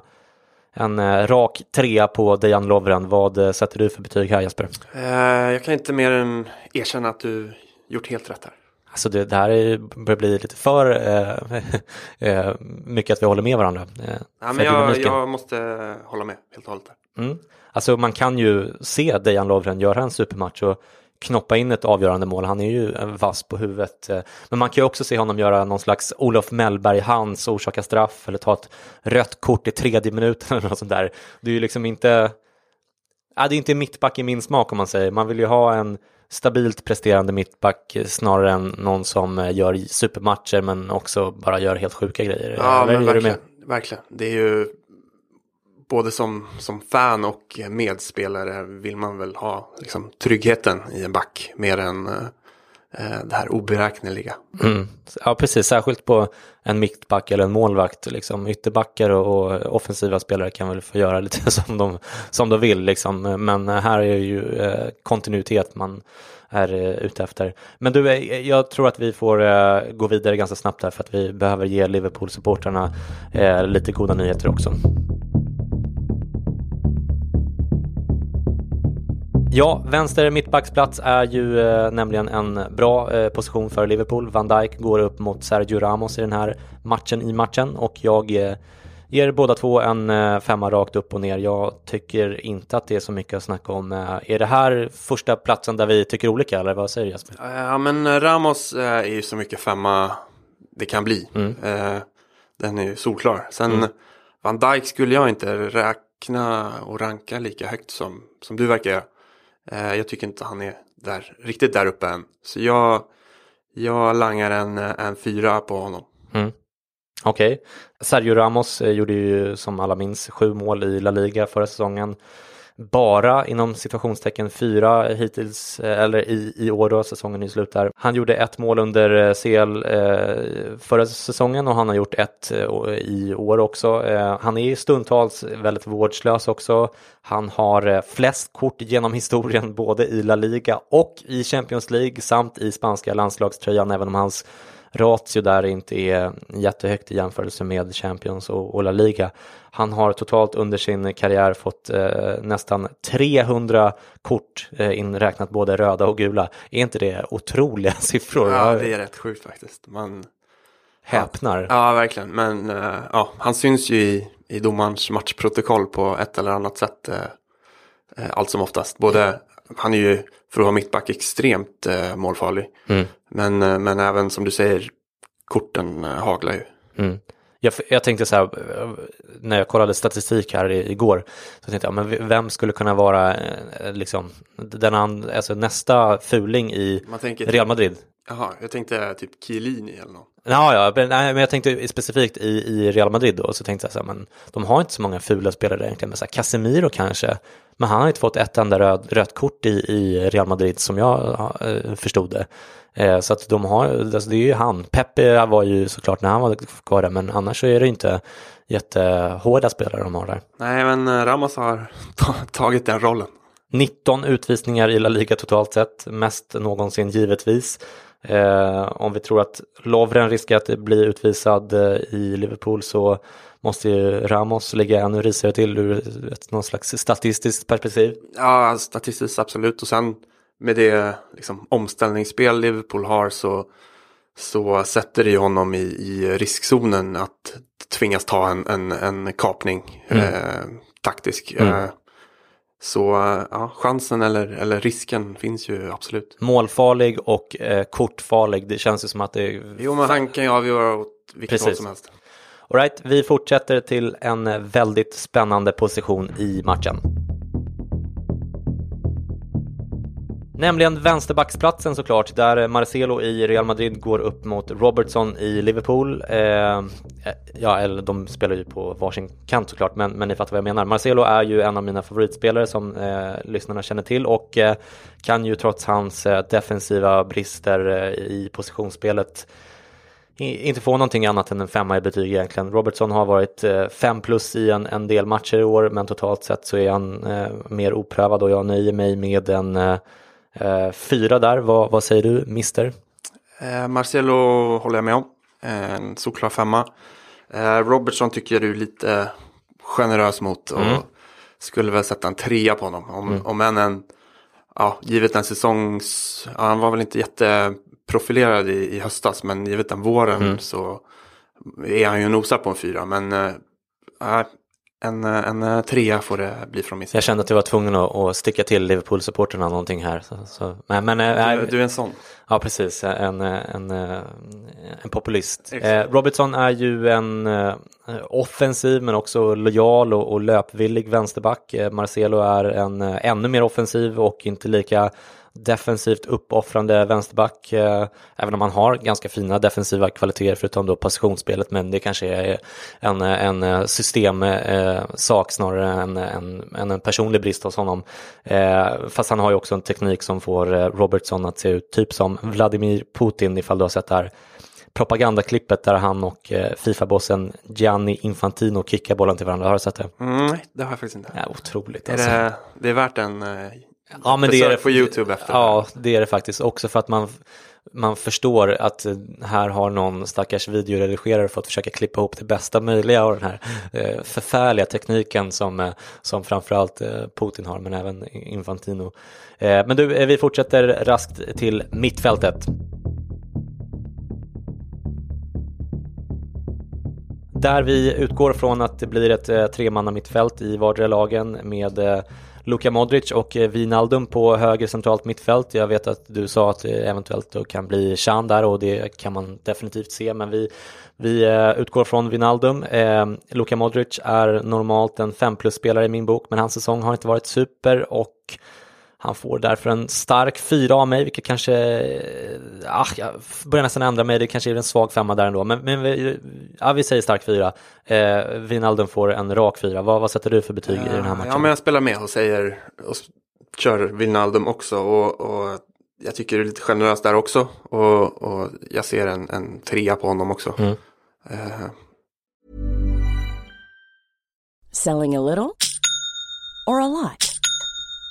en eh, rak trea på Dejan Lovren. Vad eh, sätter du för betyg här Jesper? Eh, jag kan inte mer än erkänna att du gjort helt rätt här. Alltså det, det här är, börjar bli lite för eh, mycket att vi håller med varandra. Eh, Ja, men jag, jag måste hålla med helt och hållet. Mm. Alltså man kan ju se Dejan Lovren göra en supermatch och knoppa in ett avgörande mål. Han är ju vass på huvudet. eh. Men man kan ju också se honom göra någon slags Olof Mellberg-hands, orsaka straff eller ta ett rött kort i tredje minuten eller något sånt där. Det är ju liksom inte, ja, det är inte mittback i min smak om man säger. Man vill ju ha en stabilt presterande mittback snarare än någon som eh, gör supermatcher men också bara gör helt sjuka grejer. Ja, Eller men verkligen, verkligen. Det är ju både som, som fan och medspelare vill man väl ha liksom, tryggheten i en back mer än eh, eh, det här oberäkneliga. Mm. Ja, precis. Särskilt på en mittback eller en målvakt. Liksom. Ytterbackar och, och offensiva spelare kan väl få göra lite som de, som de vill. Liksom. Men här är ju eh, kontinuitet man är eh, ute efter. Men du, eh, jag tror att vi får eh, gå vidare ganska snabbt här för att vi behöver ge Liverpool-supportrarna eh, lite goda nyheter också. Ja, vänster mittbacksplats är ju eh, nämligen en bra eh, position för Liverpool. Van Dijk går upp mot Sergio Ramos i den här matchen i matchen och jag eh, ger båda två en eh, femma rakt upp och ner. Jag tycker inte att det är så mycket att snacka om. Eh, är det här första platsen där vi tycker olika eller vad säger du Jesper? Ja, men Ramos eh, är ju så mycket femma det kan bli. Eh, Den är ju solklar. Sen Van Dijk skulle jag inte räkna och ranka lika högt som, som du verkar göra. Eh, jag tycker inte han är där, riktigt där uppe än. Så jag, jag langar en, en fyra på honom. Mm. Okej. Sergio Ramos eh, gjorde ju som alla minns sju mål i La Liga förra säsongen. Bara inom situationstecken fyra hittills, eh, eller i, i år då, säsongen är slut där. Han gjorde ett mål under eh, CL eh, förra säsongen och han har gjort ett eh, i år också. Eh, han är stundtals väldigt vårdslös också. Han har eh, flest kort genom historien både i La Liga och i Champions League samt i spanska landslagströjan även om hans ratio där inte är jättehögt i jämförelse med Champions och, La Liga. Han har totalt under sin karriär fått eh, nästan 300 kort eh, inräknat både röda och gula. Är inte det otroliga siffror? Ja, det är rätt sjukt faktiskt. Man, häpnar. ja, verkligen. Men eh, ja, han syns ju i, i domarens matchprotokoll på ett eller annat sätt. eh, eh, Allt som oftast. Både, han är ju för att vara mittback extremt eh, målfarlig. Mm. Men, eh, men även som du säger, korten eh, haglar ju. Mm. Jag, jag tänkte så här, eh, när jag kollade statistik här igår, så tänkte jag, men vem skulle kunna vara eh, liksom, den and, alltså nästa fuling i Real Madrid? Jaha, jag tänkte typ Chiellini eller något. Ja, ja, men, nej, men jag tänkte specifikt i, i Real Madrid då, så tänkte jag så här, men de har inte så många fula spelare egentligen, men så här, Casemiro kanske, men han har inte fått ett enda röd, rött kort i, i Real Madrid som jag eh, förstod det. Eh, så att de har, alltså det är ju han. Pepe var ju såklart när han var kvar där, men annars så är det inte jättehårda spelare de har där. Nej, men eh, Ramos har tagit den rollen. 19 utvisningar i La Liga totalt sett, mest någonsin givetvis. Eh, om vi tror att Lovren riskerar att bli utvisad eh, i Liverpool så måste ju Ramos ligga ännu risigare till ur ett, någon slags statistiskt perspektiv. Ja, statistiskt absolut och sen med det liksom, omställningsspel Liverpool har så, så sätter det ju honom i, i riskzonen att tvingas ta en, en, en kapning mm. eh, taktisk. Mm. Eh, så ja, chansen eller, eller risken finns ju absolut. Målfarlig och eh, kortfarlig. Det känns ju som att det... Jo, men han kan ju avgöra åt vilket Precis. håll som helst. Alright, vi fortsätter till en väldigt spännande position i matchen. Nämligen vänsterbacksplatsen såklart, där Marcelo i Real Madrid går upp mot Robertson i Liverpool. Eh, eh, ja, eller de spelar ju på varsin kant såklart, men, men ni fattar vad jag menar. Marcelo är ju en av mina favoritspelare som eh, lyssnarna känner till och eh, kan ju trots hans eh, defensiva brister eh, i positionsspelet inte få någonting annat än en femma i betyg egentligen. Robertson har varit eh, fem plus i en, en del matcher i år, men totalt sett så är han eh, mer oprövad och jag nöjer mig med en Eh, fyra där, vad, vad säger du, Mister? Eh, Marcelo håller jag med om. Eh, en solklar femma. Eh, Robertson tycker jag du är lite generös mot och mm. skulle väl sätta en trea på honom. Om, mm. om än en, ja, givet en säsongs, ja, han var väl inte jätteprofilerad i, i höstas, men givet den våren mm. så är han ju nosar på en fyra. Men äh, en, en eh, trea får det bli från min sida. Jag kände att jag var tvungen att, att sticka till Liverpool-supporterna någonting här. Så, så. Men, men, eh, du, du, är en sån? Ja, precis. En, en, en populist. Eh, Robertson är ju en eh, offensiv men också lojal och, och löpvillig vänsterback. Marcelo är en ännu mer offensiv och inte lika defensivt uppoffrande vänsterback, eh, även om han har ganska fina defensiva kvaliteter förutom då positionsspelet, men det kanske är en, en systemsak eh, snarare än, än, än, en personlig brist hos honom. Eh, fast han har ju också en teknik som får Robertson att se ut typ som Vladimir Putin ifall du har sett det här propagandaklippet där han och Fifa-bossen Gianni Infantino kickar bollen till varandra. Har du sett det? Mm, nej, det har jag faktiskt inte. Ja, otroligt. Är alltså. det, det är värt en Ja, men det är det på YouTube efter. Ja, det är det faktiskt också för att man man förstår att här har någon stackars videoredigerare fått försöka klippa ihop det bästa möjliga av den här eh, förfärliga tekniken som, eh, som framförallt eh, Putin har, men även Infantino. Eh, men du, eh, vi fortsätter raskt till mittfältet. Där vi utgår från att det blir ett eh, tremanna mittfält i vardera lagen med Luka Modric och eh, Wijnaldum på höger centralt mittfält. Jag vet att du sa att det eventuellt kan bli Chan där och det kan man definitivt se men vi, vi eh, utgår från Wijnaldum. Eh, Luka Modric är normalt en 5 plus-spelare i min bok men hans säsong har inte varit super och han får därför en stark fyra av mig, vilket kanske, ah, jag börjar nästan ändra mig, det kanske är en svag femma där ändå, men, men vi, ja, vi säger stark fyra. Eh, Vinalden får en rak fyra, vad, vad sätter du för betyg i den här matchen? Ja, men jag spelar med och säger, och kör Vinaldum också och, och jag tycker det är lite generöst där också och, och jag ser en, en trea på honom också. Mm. Uh. Selling a little or a lot?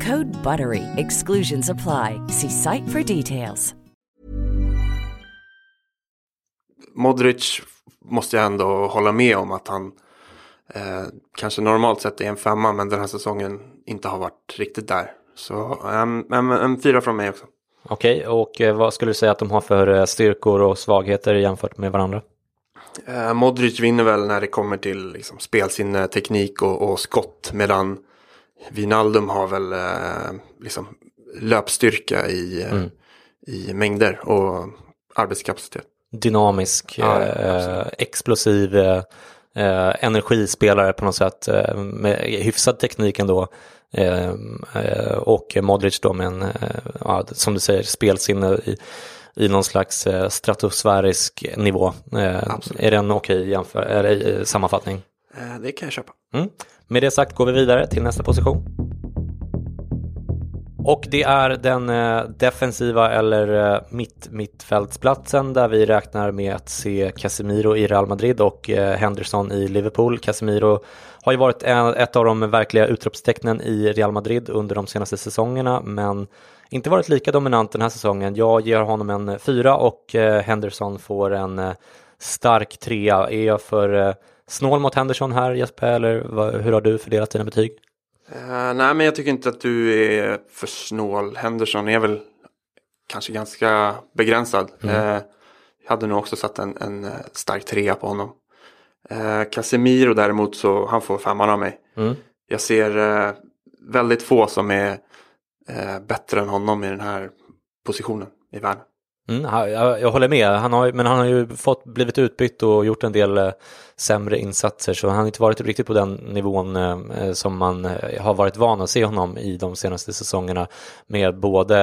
Code BUTTERY. Exclusions apply. See site for details. Modric måste jag ändå hålla med om att han eh, kanske normalt sett är en femma men den här säsongen inte har varit riktigt där. Så en, en, en fyra från mig också. Okej, och eh, vad skulle du säga att de har för eh, styrkor och svagheter jämfört med varandra? Eh, Modric vinner väl när det kommer till liksom, spelsinne, teknik och, och skott medan Wijnaldum har väl eh, liksom, löpstyrka i, eh, i mängder och arbetskapacitet. Dynamisk, Ja, eh, explosiv eh, eh, energispelare på något sätt eh, med hyfsad teknik ändå. Eh, och Modric då med en, ja, som du säger, spelsinne i, i någon slags eh, stratosfärisk nivå. Är det en okej eh, sammanfattning? Det kan jag köpa. Mm. Med det sagt går vi vidare till nästa position. Och det är den eh, defensiva eller eh, mitt mittfältsplatsen där vi räknar med att se Casemiro i Real Madrid och eh, Henderson i Liverpool. Casemiro har ju varit ett av de verkliga utropstecknen i Real Madrid under de senaste säsongerna men inte varit lika dominant den här säsongen. Jag ger honom en fyra och Henderson får en stark trea. Är jag för snål mot Henderson här Jesper eller vad, hur har du fördelat dina betyg? Eh, nej, men jag tycker inte att du är för snål. Henderson är väl kanske ganska begränsad. Eh, jag hade nog också satt en, en eh, stark trea på honom. Eh, Casemiro däremot så han får femman av mig. Mm. Jag ser eh, väldigt få som är bättre än honom i den här positionen i världen. Mm, jag, jag håller med, han har, men han har ju fått, blivit utbytt och gjort en del eh, sämre insatser så han har inte varit riktigt på den nivån eh, eh som man eh, har varit van att se honom i de senaste säsongerna med både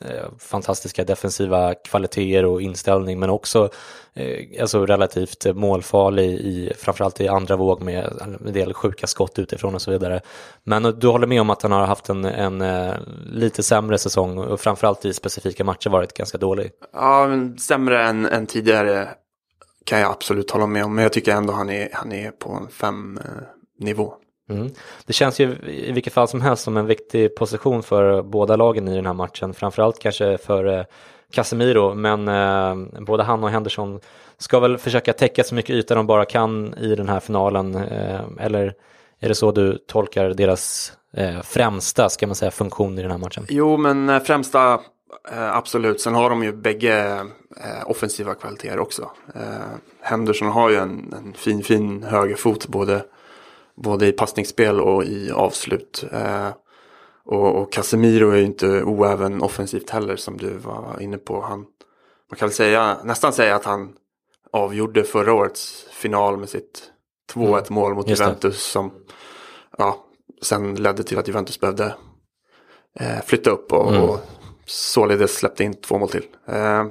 eh, fantastiska defensiva kvaliteter och inställning men också eh, alltså relativt målfarlig i framförallt i andra våg med en del sjuka skott utifrån och så vidare. Men du håller med om att han har haft en, en lite sämre säsong och framförallt i specifika matcher varit ganska dålig. Ja, sämre än, än tidigare kan jag absolut hålla med om. Men jag tycker ändå han är, han är på en fem eh, nivå. Mm. Det känns ju i vilket fall som helst som en viktig position för båda lagen i den här matchen. Framförallt kanske för eh, Casemiro, men eh, både han och Henderson ska väl försöka täcka så mycket yta de bara kan i den här finalen. Eh, eller är det så du tolkar deras eh, främsta, ska man säga, funktion i den här matchen? Jo, men eh, främsta absolut. Sen har de ju bägge eh, offensiva kvaliteter också. Eh, Henderson har ju en, en fin, fin högerfot både, både i passningsspel och i avslut. Eh, och, och Casemiro är ju inte oäven offensivt heller som du var inne på. Han, man kan väl säga, nästan säga att han avgjorde förra årets final med sitt 2-1 mål mot just det. Juventus som ja, sen ledde till att Juventus behövde eh, flytta upp och, Mm. och således släppte in två mål till. Eh,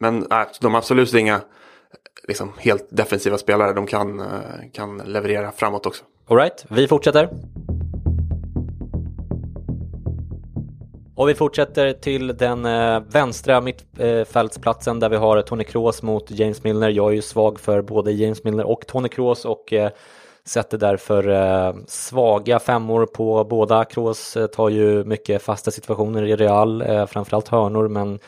men nej, de har absolut inga liksom, helt defensiva spelare. De kan, eh, kan leverera framåt också. Alright, vi fortsätter. Och vi fortsätter till den eh, vänstra mittfältsplatsen där vi har Tony Kroos mot James Milner. Jag är ju svag för både James Milner och Tony Kroos och eh, sätter därför eh, svaga femmor på båda. Kroos eh, tar ju mycket fasta situationer i Real, eh, framförallt hörnor, men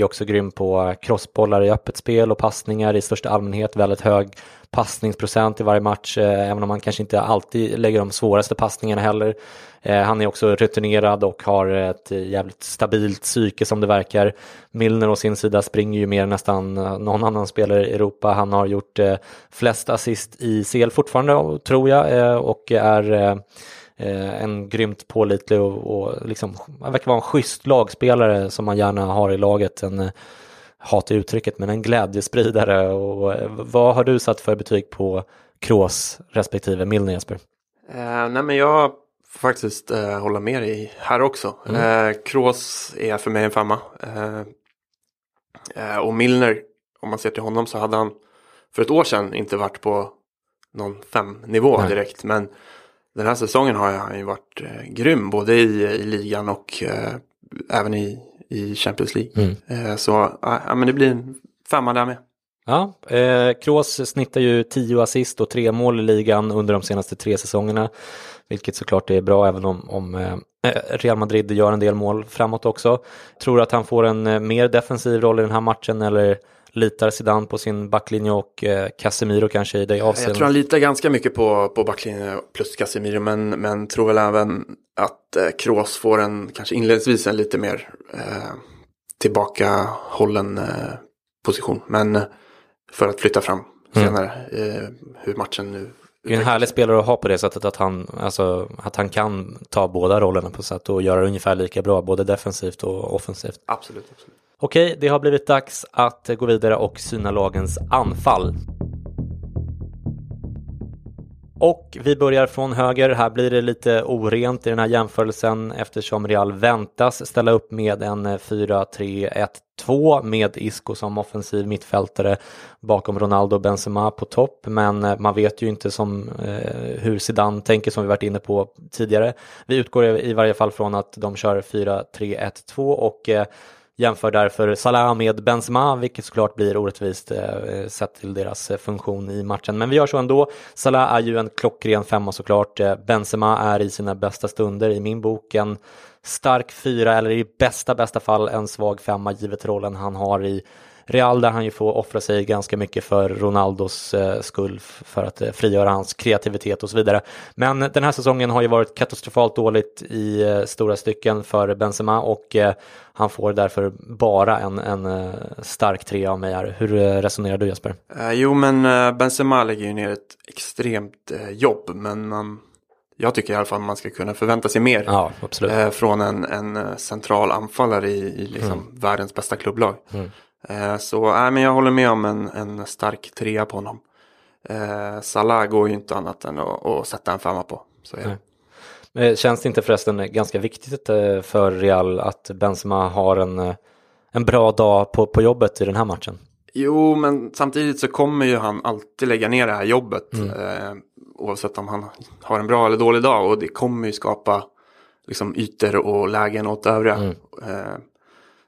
är också grym på crossbollar i öppet spel och passningar i största allmänhet. Väldigt hög passningsprocent i varje match, eh, även om han kanske inte alltid lägger de svåraste passningarna heller. Eh, han är också rutinerad och har ett jävligt stabilt psyke som det verkar. Milner å sin sida springer ju mer än nästan någon annan spelare i Europa. Han har gjort eh, flest assist i CL fortfarande, tror jag, och är en grymt pålitlig och, och liksom, han verkar vara en schysst lagspelare som man gärna har i laget. En, hatar uttrycket, men en glädjespridare. Och, vad har du satt för betyg på Kroos respektive Milner Jesper? Eh, nej men jag får faktiskt eh, hålla med dig här också. Mm. Eh, Kroos är för mig en femma. Eh, eh, och Milner, om man ser till honom så hade han för ett år sedan inte varit på någon femnivå direkt. Men den här säsongen har han ju varit eh, grym både i, i ligan och eh, även i, i Champions League. Mm. Eh, så ja, men det blir en femma där med. Ja, eh, Kroos snittar ju 10 assist och tre mål i ligan under de senaste tre säsongerna. Vilket såklart är bra även om, om eh, Real Madrid gör en del mål framåt också. Tror att han får en eh, mer defensiv roll i den här matchen eller litar Zidane på sin backlinje och eh, Casemiro kanske i det avseendet? Jag tror han litar ganska mycket på, på backlinje plus Casemiro men, men tror väl även att eh, Kroos får en, kanske inledningsvis en lite mer eh, tillbakahållen eh, position. Men för att flytta fram mm. senare eh, hur matchen nu det är en härlig spelare att ha på det sättet att han, alltså, att han kan ta båda rollerna på sätt och göra det ungefär lika bra, både defensivt och offensivt. Absolut. absolut. Okej, det har blivit dags att gå vidare och syna lagens anfall. Och vi börjar från höger. Här blir det lite orent i den här jämförelsen eftersom Real väntas ställa upp med en eh, 4-3-1-2 med Isco som offensiv mittfältare bakom Ronaldo och Benzema på topp. Men eh, man vet ju inte som, eh, hur Zidane tänker som vi varit inne på tidigare. Vi utgår i varje fall från att de kör 4-3-1-2 och eh, jämför därför Salah med Benzema, vilket såklart blir orättvist eh, sett till deras eh, funktion i matchen. Men vi gör så ändå. Salah är ju en klockren femma såklart. Eh, Benzema är i sina bästa stunder i min bok en stark fyra eller i bästa bästa fall en svag femma givet rollen han har i Real där han ju får offra sig ganska mycket för Ronaldos eh, skull för att eh, frigöra hans kreativitet och så vidare. Men den här säsongen har ju varit katastrofalt dåligt i eh, stora stycken för Benzema och han får därför bara en, en stark trea av mig här. Hur resonerar du Jesper? jo men Benzema lägger ju ner ett extremt jobb men man jag tycker i alla fall man ska kunna förvänta sig mer ja, från en, en central anfallare i, i liksom mm. världens bästa klubblag. Mm. Eh, så äh, men jag håller med om en, en stark trea på honom. Eh, Salah går ju inte annat än att, att sätta en femma på. Så, ja. Eh, känns det inte förresten ganska viktigt eh, för Real att Benzema har en, en bra dag på, på jobbet i den här matchen? Jo, men samtidigt så kommer ju han alltid lägga ner det här jobbet. Mm. Eh, oavsett om han har en bra eller dålig dag. Och det kommer ju skapa liksom, ytor och lägen åt övriga. Mm. Eh,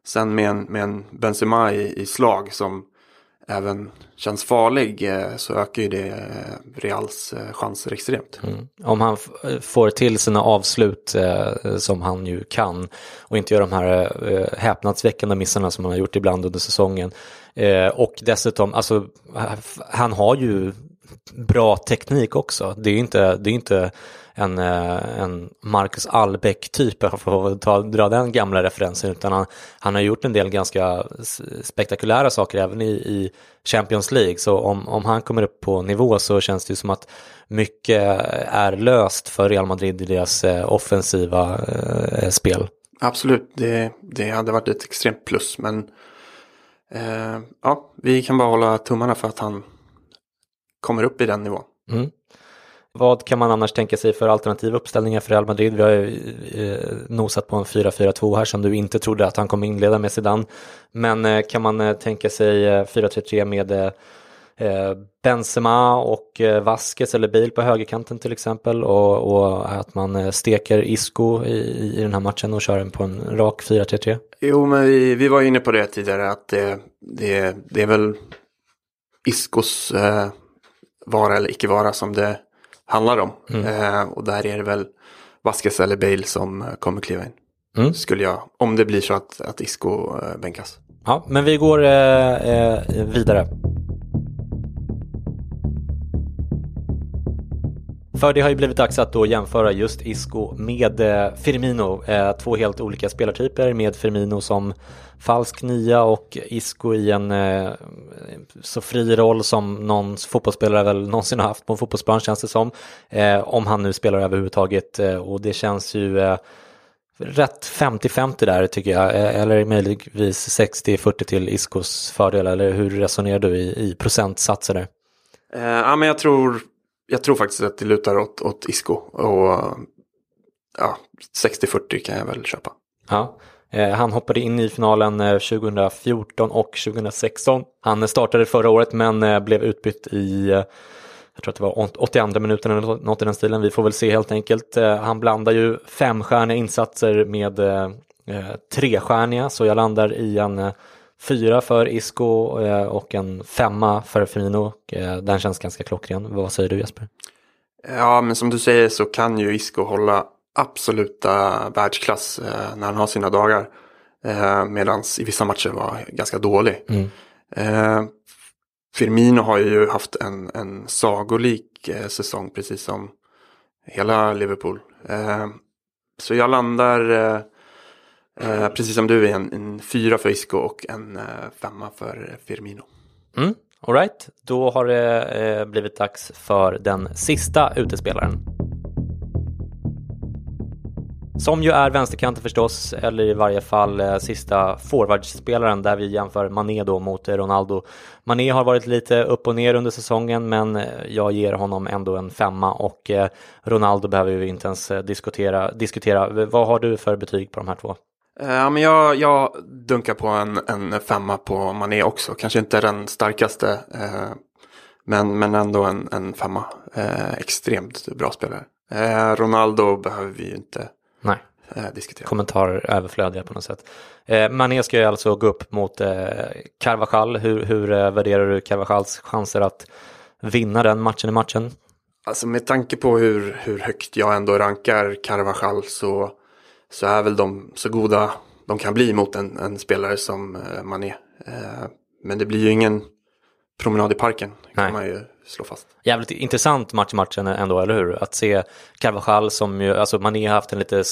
Sen med en, med en Benzema i, i slag som även känns farlig eh, så ökar ju det eh, Reals eh, chanser extremt. Mm. Om han får till sina avslut eh, som han ju kan och inte gör de här eh, häpnadsväckande missarna som han har gjort ibland under säsongen. Eh, och dessutom, alltså han har ju bra teknik också. Det är inte, det är inte en, eh, en Marcus Albeck typ, för att ta, dra den gamla referensen, utan han, han har gjort en del ganska spektakulära saker även i, i Champions League. Så om, om han kommer upp på nivå så känns det som att mycket är löst för Real Madrid i deras eh, offensiva eh, spel. Absolut, det, det hade varit ett extremt plus, men eh, ja, vi kan bara hålla tummarna för att han kommer upp i den nivån. Mm. Vad kan man annars tänka sig för alternativa uppställningar för Real Madrid? Vi har ju eh, nosat på en 4-4-2 här som du inte trodde att han kommer inleda med sedan. Men eh, kan man eh, tänka sig eh, 4-3-3 med eh, eh, Benzema och Vasquez eller Bale på högerkanten till exempel och, och att man steker Isco i, i den här matchen och kör den på en rak 4-3-3? Jo, men vi, vi var inne på det tidigare att det, det, det är väl Iscos eh, vara eller icke vara som det handlar om. Mm. Eh, och där är det väl Vasquez eller Bale som kommer kliva in. Mm. Skulle jag, om det blir så att, att Isco eh, bänkas. Ja, men vi går eh, eh vidare. För det har ju blivit dags att då jämföra just Isco med eh, Firmino. Eh, två helt olika spelartyper med Firmino som falsk nia och Isco i en eh, så fri roll som någon fotbollsspelare väl någonsin har haft på en fotbollsplan känns det som. Om han nu spelar överhuvudtaget och det känns ju rätt 50-50 där tycker jag. Eller möjligtvis 60-40 till Iscos fördel eller hur resonerar du i, i procentsatser där? Eh, ja, men jag tror, jag tror faktiskt att det lutar åt, åt Isco. Och ja, 60-40 kan jag väl köpa. Ja. Eh, han hoppade in i finalen eh, 2014 och 2016. Han eh, startade förra året men blev utbytt i jag tror att det var 82 minuten eller något i den stilen. Vi får väl se helt enkelt. Han blandar ju femstjärniga insatser med trestjärniga så jag landar i en fyra för Isco och en femma för Firmino. Den känns ganska klockren. Vad säger du Jesper? Ja, men som du säger så kan ju Isco hålla absoluta världsklass eh, när han har sina dagar. Eh, Medan i vissa matcher var ganska dålig. Mm. Eh, Firmino har ju haft en, en sagolik eh, säsong precis som hela Liverpool. Eh, så jag landar eh, precis som du är en, en fyra för Isco och en eh, femma för Firmino. Mm. Alright, då har det eh, blivit dags för den sista utespelaren. Som ju är vänsterkanten förstås, eller i varje fall eh, sista forwardspelaren där vi jämför Mané då mot Ronaldo. Mané har varit lite upp och ner under säsongen men eh, jag ger honom ändå en femma och eh, Ronaldo behöver vi inte ens diskutera. diskutera. Vad har du för betyg på de här två? Eh, ja, men jag, jag dunkar på en, en femma på Mané också. Kanske inte den starkaste, eh, men, men ändå en, en femma. Eh, extremt bra spelare. Eh, Ronaldo behöver vi ju inte Nej. Eh, diskutera. Kommentarer överflödiga på något sätt. Eh, Mané ska ju alltså gå upp mot Carvajal. Hur, hur värderar du Carvajals chanser att vinna den matchen i matchen? Alltså med tanke på hur, hur högt jag ändå rankar Carvajal så, så är väl de så goda de kan bli mot en, en spelare som eh, Mané. Eh, men det blir ju ingen promenad i parken, kan Nej. man ju slå fast. Jävligt intressant match i matchen ändå, eller hur? Att se Carvajal som ju, alltså Mané har haft en lite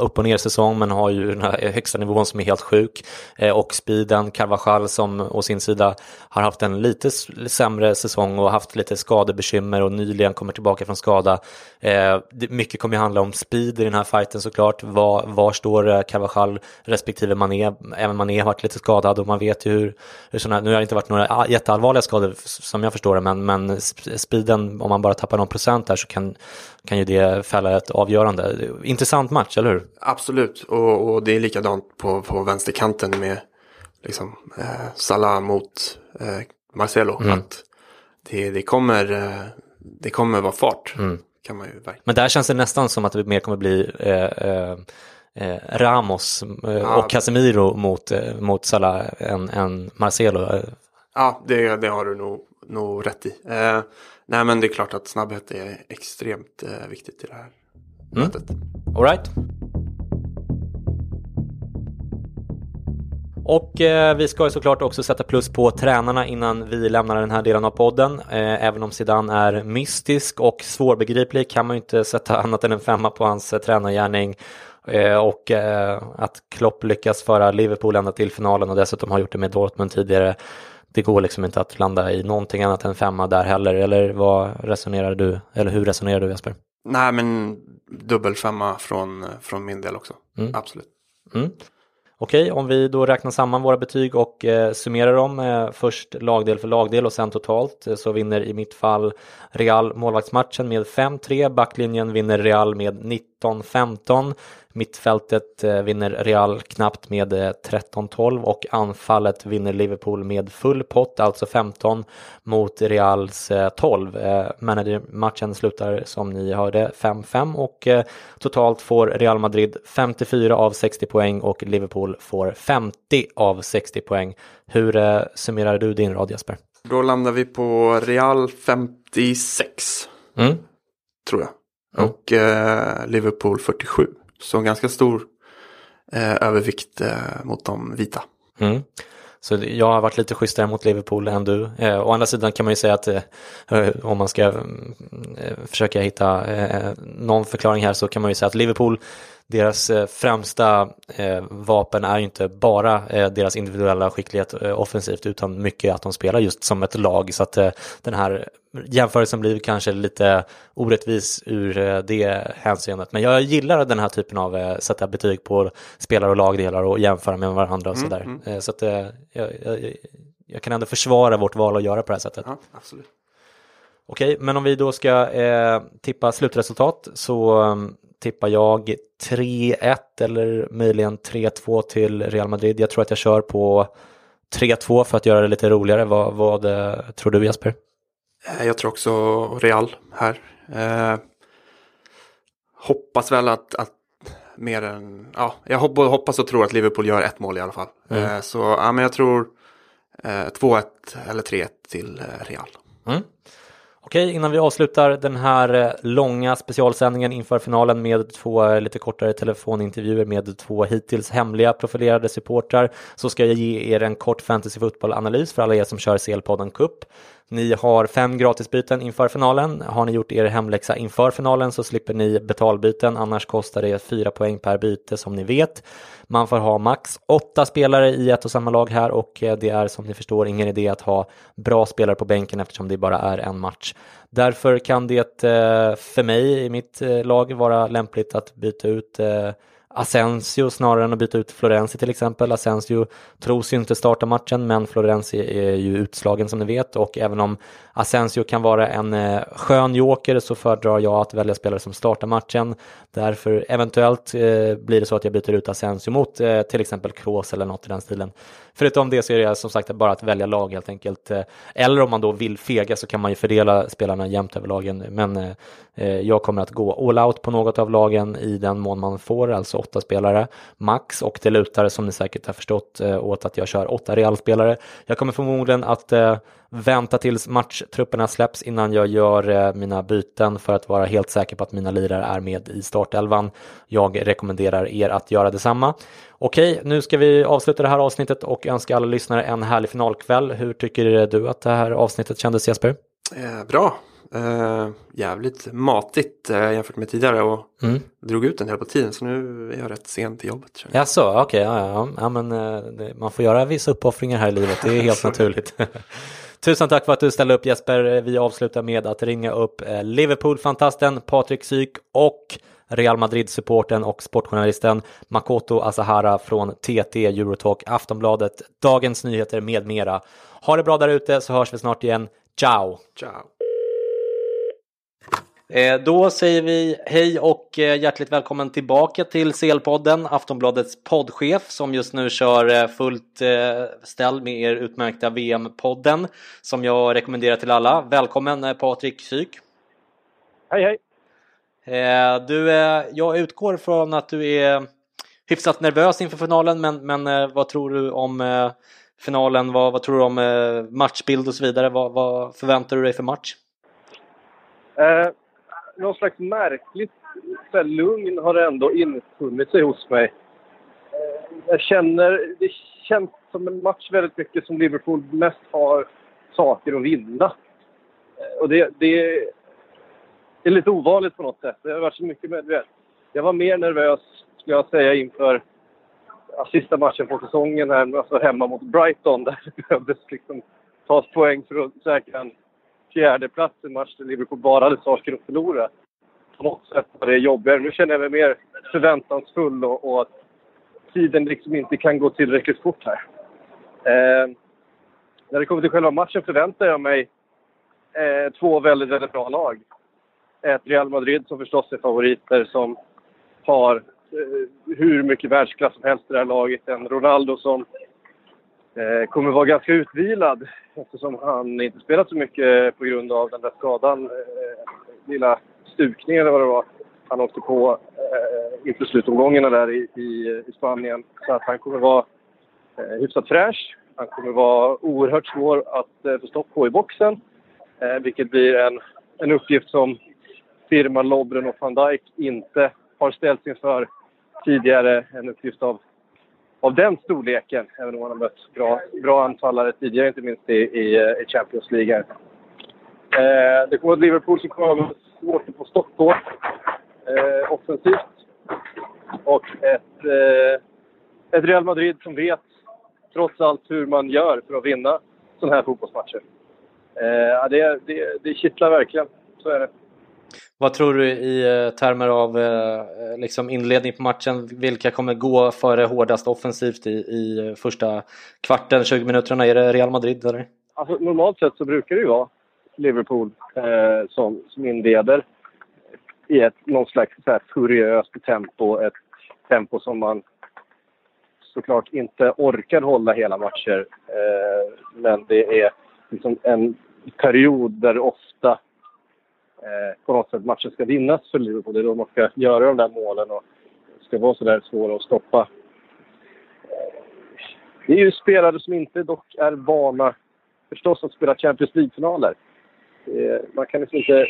upp och ner säsong men har ju den här högsta nivån som är helt sjuk. Eh, och speeden, Carvajal som å sin sida har haft en lite sämre säsong och haft lite skadebekymmer och nyligen kommer tillbaka från skada. Eh, mycket kommer ju handla om speed i den här fighten såklart. Var, var står eh, Carvajal respektive Mané? Även Mané har varit lite skadad och man vet ju hur, hur sådana, nu har det inte varit några jätteallvarliga skador som jag förstår det men, men speeden, om man bara tappar någon procent där så kan, kan ju det fälla ett avgörande. Intressant match, eller hur? Absolut, och, och det är likadant på, på vänsterkanten med liksom, eh, Salah mot eh, Marcelo. Mm. Att det, det, kommer, eh, det kommer vara fart. Mm. Kan man ju Men där känns det nästan som att det mer kommer bli eh, eh, eh Ramos ja. och Casemiro mot, mot Salah än, än Marcelo. Ja, det, det har du nog, nog rätt i. Eh, nej, men det är klart att snabbhet är extremt eh, viktigt i det här mm. mötet. All right. Och eh, vi ska ju såklart också sätta plus på tränarna innan vi lämnar den här delen av podden. Eh, även om Zidane är mystisk och svårbegriplig kan man ju inte sätta annat än en femma på hans eh, tränargärning. Eh, och eh, att Klopp lyckas föra Liverpool ända till finalen och dessutom har gjort det med Dortmund tidigare. Det går liksom inte att landa i någonting annat än femma där heller. Eller vad resonerar du? Eller hur resonerar du Jesper? Nej men dubbel femma från, från min del också. Mm. Absolut. Mm. Okej, om vi då räknar samman våra betyg och eh, summerar dem eh, först lagdel för lagdel och sen totalt eh, så vinner i mitt fall Real målvaktsmatchen med 5-3, backlinjen vinner Real med 19-15, Mittfältet eh, vinner Real knappt med 13-12 eh, och anfallet vinner Liverpool med full pott, alltså 15 mot Reals 12. Eh, managermatchen slutar som ni hörde 5-5 och totalt får Real Madrid 54 av 60 poäng och Liverpool får 50 av 60 poäng. Hur summerar du din rad Jesper? Då landar vi på Real 56. Mm. Tror jag. Mm. Och eh, Liverpool 47. Så ganska stor eh, övervikt eh, mot de vita. Mm. Så jag har varit lite schysstare mot Liverpool än du. Eh, å andra sidan kan man ju säga att eh, om man ska mm, eh, försöka hitta eh, någon förklaring här så kan man ju säga att Liverpool deras eh, främsta eh, vapen är ju inte bara eh, deras individuella skicklighet offensivt utan mycket att de spelar just som ett lag så att den här jämförelsen blir kanske lite orättvis ur det hänseendet. Men jag gillar den här typen av sätta betyg på spelare och lagdelar och jämföra med varandra och sådär. Mm, mm. Så att jag, jag, jag, kan ändå försvara vårt val att göra på det här sättet. Ja, absolut. Okej, men om vi då ska eh, tippa slutresultat så tippar jag 3-1 eller möjligen 3-2 till Real Madrid. Jag tror att jag kör på 3-2 för att göra det lite roligare. Vad, vad eh, tror du Jesper? Eh, jag tror också Real här. Eh, hoppas väl att, att mer än, ja, jag hoppas och tror att Liverpool gör ett mål i alla fall. Mm. Eh, så ja, men jag tror eh, 2-1 eller 3-1 till eh, Real. Mm. Okej, innan vi avslutar den här eh, långa specialsändningen inför finalen med två eh, lite kortare telefonintervjuer med två hittills hemliga profilerade supportrar så ska jag ge er en kort fantasyfotbollanalys för alla er som kör CL-podden Cup. Ni har fem gratisbyten inför finalen. Har ni gjort er hemläxa inför finalen så slipper ni betalbyten, annars kostar det fyra poäng per byte som ni vet. Man får ha max åtta spelare i ett och samma lag här och eh, det är som ni förstår ingen idé att ha bra spelare på bänken eftersom det bara är en match. Därför kan det eh, för mig i mitt eh, lag vara lämpligt att byta ut Asensio snarare än att byta ut Florenzi till exempel. Asensio tros ju inte starta matchen men Florenzi är ju utslagen som ni vet och även om Asensio kan vara en eh, skön joker så föredrar jag att välja spelare som startar matchen. Därför eventuellt eh, blir det så att jag byter ut Asensio mot eh, till exempel Kroos eller något i den stilen. Förutom det så är det som sagt bara att välja lag helt enkelt. Eh, eller om man då vill fega så kan man ju fördela spelarna jämnt över lagen. Men eh, jag kommer att gå all out på något av lagen i den mån man får, alltså åtta spelare max och det lutar som ni säkert har förstått eh, åt att jag kör åtta realspelare. Jag kommer förmodligen att vänta tills matchtrupperna släpps innan jag gör eh, mina byten för att vara helt säker på att mina lirare är med i startelvan. Jag rekommenderar er att göra detsamma. Okej, nu ska vi avsluta det här avsnittet och önska alla lyssnare en härlig finalkväll. Hur tycker du att det här avsnittet kändes Jesper? Eh, bra, eh, jävligt matigt eh, jämfört med tidigare och mm. drog ut en del på tiden så nu är jag rätt sent till jobbet. Jaså, okej, okay, ja, ja. ja, men eh, man får göra vissa uppoffringar här i livet, det är helt naturligt. Tusen tack för att du ställde upp Jesper. Vi avslutar med att ringa upp eh, Liverpool-fantasten Patrik Syk och Real Madrid-supporten och sportjournalisten Makoto Asahara från TT Eurotalk Aftonbladet, Dagens Nyheter med mera. Ha det bra där ute så hörs vi snart igen. Ciao! Ciao! Eh, då säger vi hej och eh, hjärtligt välkommen tillbaka till CL-podden, Aftonbladets poddchef som just nu kör eh, fullt ställ med er utmärkta VM-podden som jag rekommenderar till alla. Välkommen Patrik Syk! Hej hej! Du, jag utgår från att du är hyfsat nervös inför finalen men, men vad tror du om finalen? Vad, vad tror du om matchbild och så vidare? Vad, vad förväntar du dig för match? Någon slags märkligt så här, lugn har ändå infunnit sig hos mig. Jag känner, det känns som en match väldigt mycket som Liverpool mest har saker att vinna. Och det, det, det är lite ovanligt på något sätt. Jag har varit så mycket med, Jag var mer nervös, skulle jag säga, inför sista matchen på säsongen här, alltså hemma mot Brighton. Där det behövdes liksom tas poäng för att säkra en fjärde plats i en match där Liverpool bara hade saker att förlora. På något sätt var det jobbigare. Nu känner jag mig mer förväntansfull och, och att tiden liksom inte kan gå tillräckligt fort här. Eh, när det kommer till själva matchen förväntar jag mig eh, två väldigt, väldigt bra lag. Ett Real Madrid som förstås är favoriter som har eh, hur mycket världsklass som helst i det här laget. En Ronaldo som eh, kommer vara ganska utvilad eftersom han inte spelat så mycket på grund av den där skadan. Eh, lilla stukningen eller vad det var han åkte på eh, inför slutomgångarna där i, i, i, Spanien. Så att han kommer vara eh, hyfsat fräsch. Han kommer vara oerhört svår att eh, få stopp på i boxen. Eh, vilket blir en, en uppgift som firman Lobren och van Dijk inte har ställts inför tidigare. En uppgift av av den storleken, även om han har mött bra, bra anfallare tidigare, inte minst i, i, eh, i Champions League. Eh, det kommer att Liverpool som kommer att ha svårt på eh, offensivt. Och ett, eh, ett Real Madrid som vet, trots allt, hur man gör för att vinna sådana här fotbollsmatcher. Eh, det, det, det kittlar verkligen, så är det. Vad tror du i eh, termer av eh, eh, liksom inledning på matchen? Vilka kommer gå före hårdast offensivt i, i första kvarten, 20 minuterna? Är det Real Madrid eller? Alltså, normalt sett så brukar det ju vara Liverpool eh, som, som inleder i ett någon slags så här, furiöst tempo. Ett tempo som man såklart inte orkar hålla hela matcher. Eh, men det är liksom en period där ofta Eh, på något sätt matchen ska vinnas för Liverpool. Det är då man ska göra de där målen och ska vara så där svåra att stoppa. Eh, det är ju spelare som inte dock är vana förstås att spela Champions League-finaler. Eh, man kan liksom inte...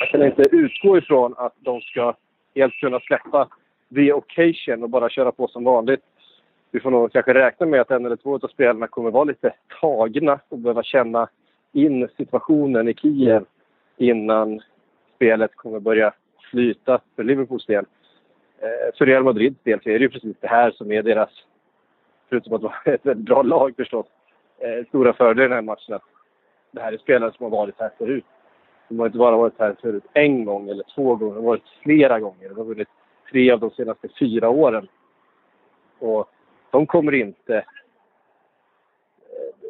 Man kan inte utgå ifrån att de ska helt kunna släppa the occasion och bara köra på som vanligt. Vi får nog kanske räkna med att en eller två av spelarna kommer vara lite tagna och behöva känna in situationen i Kiev innan spelet kommer börja flyta för Liverpools del. Eh, för Real Madrids del så är det ju precis det här som är deras, förutom att vara ett väldigt bra lag förstås, eh, stora fördel i den här matchen. Att det här är spelare som har varit här förut. De har inte bara varit här förut en gång eller två gånger, de har varit flera gånger. De har vunnit tre av de senaste fyra åren. Och de kommer inte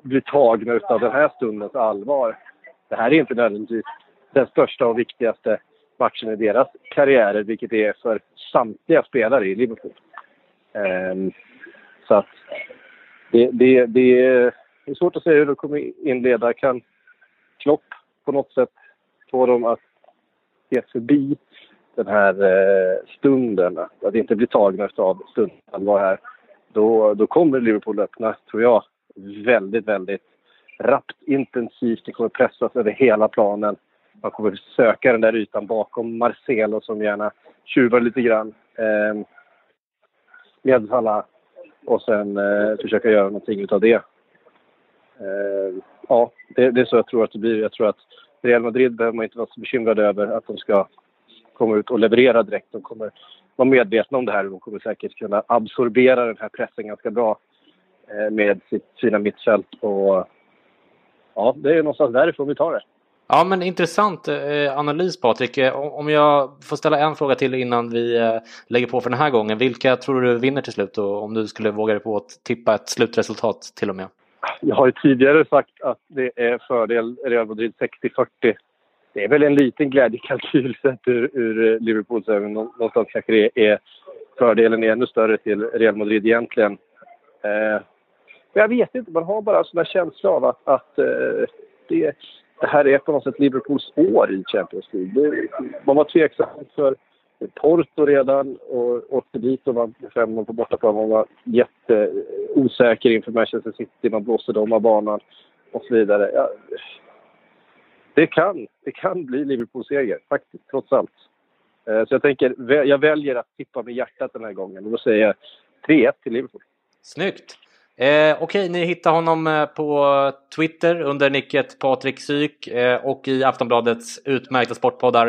bli tagna av den här stundens allvar. Det här är inte nödvändigtvis den största och viktigaste matchen i deras karriärer, vilket det är för samtliga spelare i Liverpool. Um, så att det, det, det, är svårt att säga hur de kommer inleda. Kan Klopp på något sätt få dem att se förbi den här eh, stunden, att inte bli tagna av stundens allvar här, då, då kommer Liverpool öppna, tror jag, väldigt, väldigt rappt, intensivt. Det kommer pressas över hela planen. Man kommer söka den där ytan bakom Marcelo som gärna tjuvar lite grann. Eh, medfalla och sen eh, försöka göra någonting utav det. Eh, ja, det, det, är så jag tror att det blir. Jag tror att Real Madrid behöver man inte vara så bekymrad över att de ska komma ut och leverera direkt. De kommer vara medvetna om det här och de kommer säkert kunna absorbera den här pressen ganska bra med sitt fina mittfält. Och, ja, det är någonstans därifrån vi tar det. Ja, men intressant eh, analys Patrik. Eh, om jag får ställa en fråga till innan vi eh, lägger på för den här gången. Vilka tror du vinner till slut och om du skulle våga dig på att tippa ett slutresultat till och med? Jag har ju tidigare sagt att det är fördel Real Madrid 60-40. Det är väl en liten glädjekalkyl sett ur, ur Liverpools ögon. Någonstans kanske det är fördelen är ännu större till Real Madrid egentligen. Eh, jag vet inte, man har bara en sån där känsla av att, att eh, det, det här är på något sätt Liverpools år i Champions League. Det, man var tveksam för Porto redan och åkte dit och vann 5-0 på bortaplan. Man var jätteosäker inför Manchester City. Man blåste dem av banan och så vidare. Ja, det, kan, det kan bli Liverpools seger, faktiskt, trots allt. Eh, så jag tänker, jag väljer att tippa med hjärtat den här gången och då säger jag 3-1 till Liverpool. Snyggt! Eh, Okej, okay, ni hittar honom eh, på Twitter under nicket Patrik Syk eh, och i Aftonbladets utmärkta sportpoddar.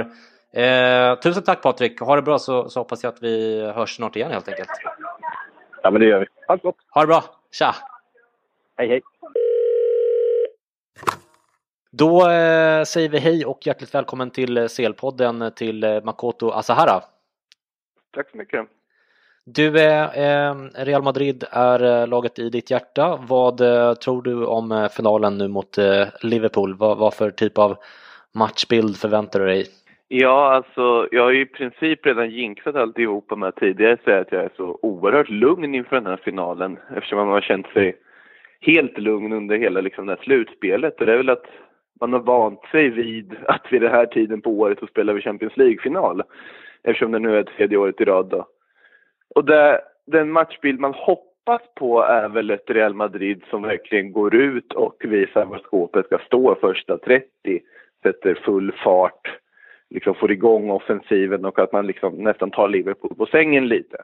Eh, tusen tack Patrik, ha det bra så, så hoppas jag att vi hörs snart igen helt enkelt. Ja men det gör vi. Ha det gott! Ha det bra, tja! Hej hej! Då eh, säger vi hej och hjärtligt välkommen till CL-podden till eh, Makoto Asahara. Tack så mycket. Du, eh, Real Madrid är eh, laget i ditt hjärta. Vad eh, tror du om eh, finalen nu mot Liverpool? Vad, vad för typ av matchbild förväntar du dig? Ja, alltså jag har ju i princip redan jinxat alltihopa med att tidigare säga att jag är så oerhört lugn inför den här finalen eftersom man har känt sig helt lugn under hela liksom, det här slutspelet. Och det är väl att man har vant sig vid att vid den här tiden på året så spelar vi Champions League-final eftersom det nu är tredje året i rad. Då. Och det, den matchbild man hoppas på är väl ett Real Madrid som verkligen går ut och visar var skåpet ska stå första 30, sätter full fart, liksom får igång offensiven och att man liksom nästan tar Liverpool på sängen lite.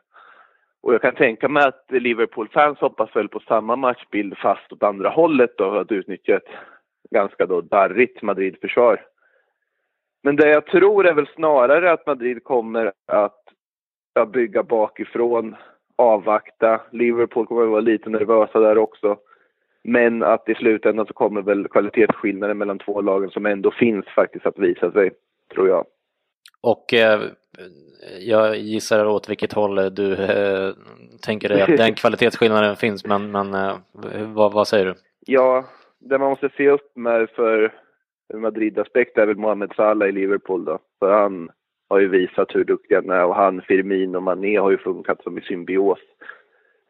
Och jag kan tänka mig att Liverpool-fans hoppas väl på samma matchbild fast åt andra hållet då, att utnyttja ett ganska då darrigt Madrid-försvar. Men det jag tror är väl snarare att Madrid kommer att, att bygga bakifrån, avvakta. Liverpool kommer att vara lite nervösa där också. Men att i slutändan så kommer väl kvalitetsskillnaden mellan två lagen som ändå finns faktiskt att visa sig, tror jag. Och eh, jag gissar åt vilket håll du eh, tänker dig att den kvalitetsskillnaden finns, men, men eh, vad, vad, säger du? Ja, det man måste se upp med för Madrid-aspekt är väl Mohamed Salah i Liverpool då. För han har ju visat hur duktiga han är och han, Firmino och Mané har ju funkat som i symbios.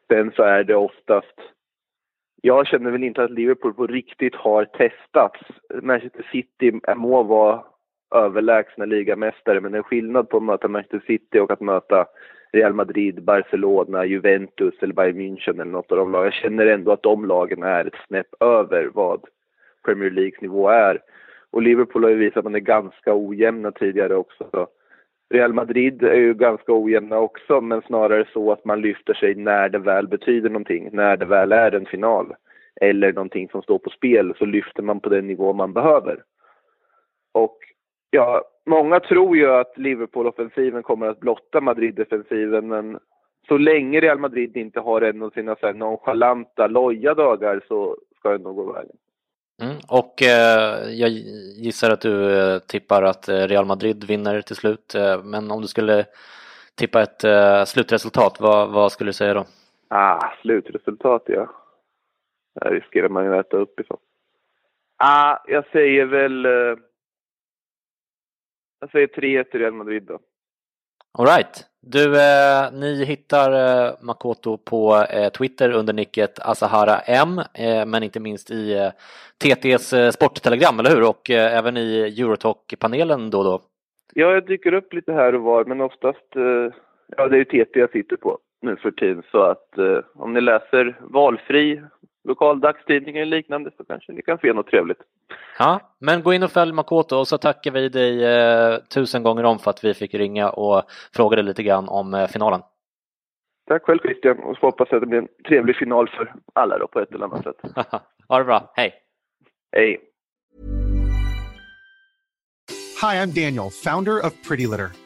Sen så är det oftast jag känner väl inte att Liverpool på riktigt har testats. Manchester City må vara överlägsna ligamästare men det är skillnad på att möta Manchester City och att möta Real Madrid, Barcelona, Juventus eller Bayern München eller något av de lagen. Jag känner ändå att de lagen är ett snäpp över vad Premier Leagues nivå är. Och Liverpool har ju visat att man är ganska ojämna tidigare också. Real Madrid är ju ganska ojämna också, men snarare så att man lyfter sig när det väl betyder någonting, när det väl är en final eller någonting som står på spel så lyfter man på den nivå man behöver. Och ja, många tror ju att Liverpool-offensiven kommer att blotta Madrid-defensiven, men så länge Real Madrid inte har en av sina så här nonchalanta, loja dagar så ska det nog gå vägen. Mm, och eh, jag gissar att du eh, tippar att eh, Real Madrid vinner till slut. Eh, men om du skulle tippa ett eh, slutresultat, vad, vad, skulle du säga då? Ah, slutresultat ja. Där riskerar man ju att äta uppifrån. Ah, jag säger väl... Eh, jag säger 3-1 till Real Madrid då. Alright. Du, eh, ni hittar eh, Makoto på eh, Twitter under nicket Asahara M, eh, men inte minst i eh, TTs eh, sporttelegram, eller hur? Och eh, även i Eurotalk-panelen då och då. Ja, jag dyker upp lite här och var, men oftast, eh, ja det är ju TT jag sitter på nu för tiden, så att eh, om ni läser valfri lokal dagstidning eller liknande så kanske ni kan se något trevligt. Ja, men gå in och följ Makoto och så tackar vi dig eh, tusen gånger om för att vi fick ringa och fråga dig lite grann om eh, finalen. Tack själv Christian och så hoppas jag att det blir en trevlig final för alla då på ett eller annat sätt. ha det bra, hej! Hej! Hi, I'm Daniel, founder of Pretty Litter.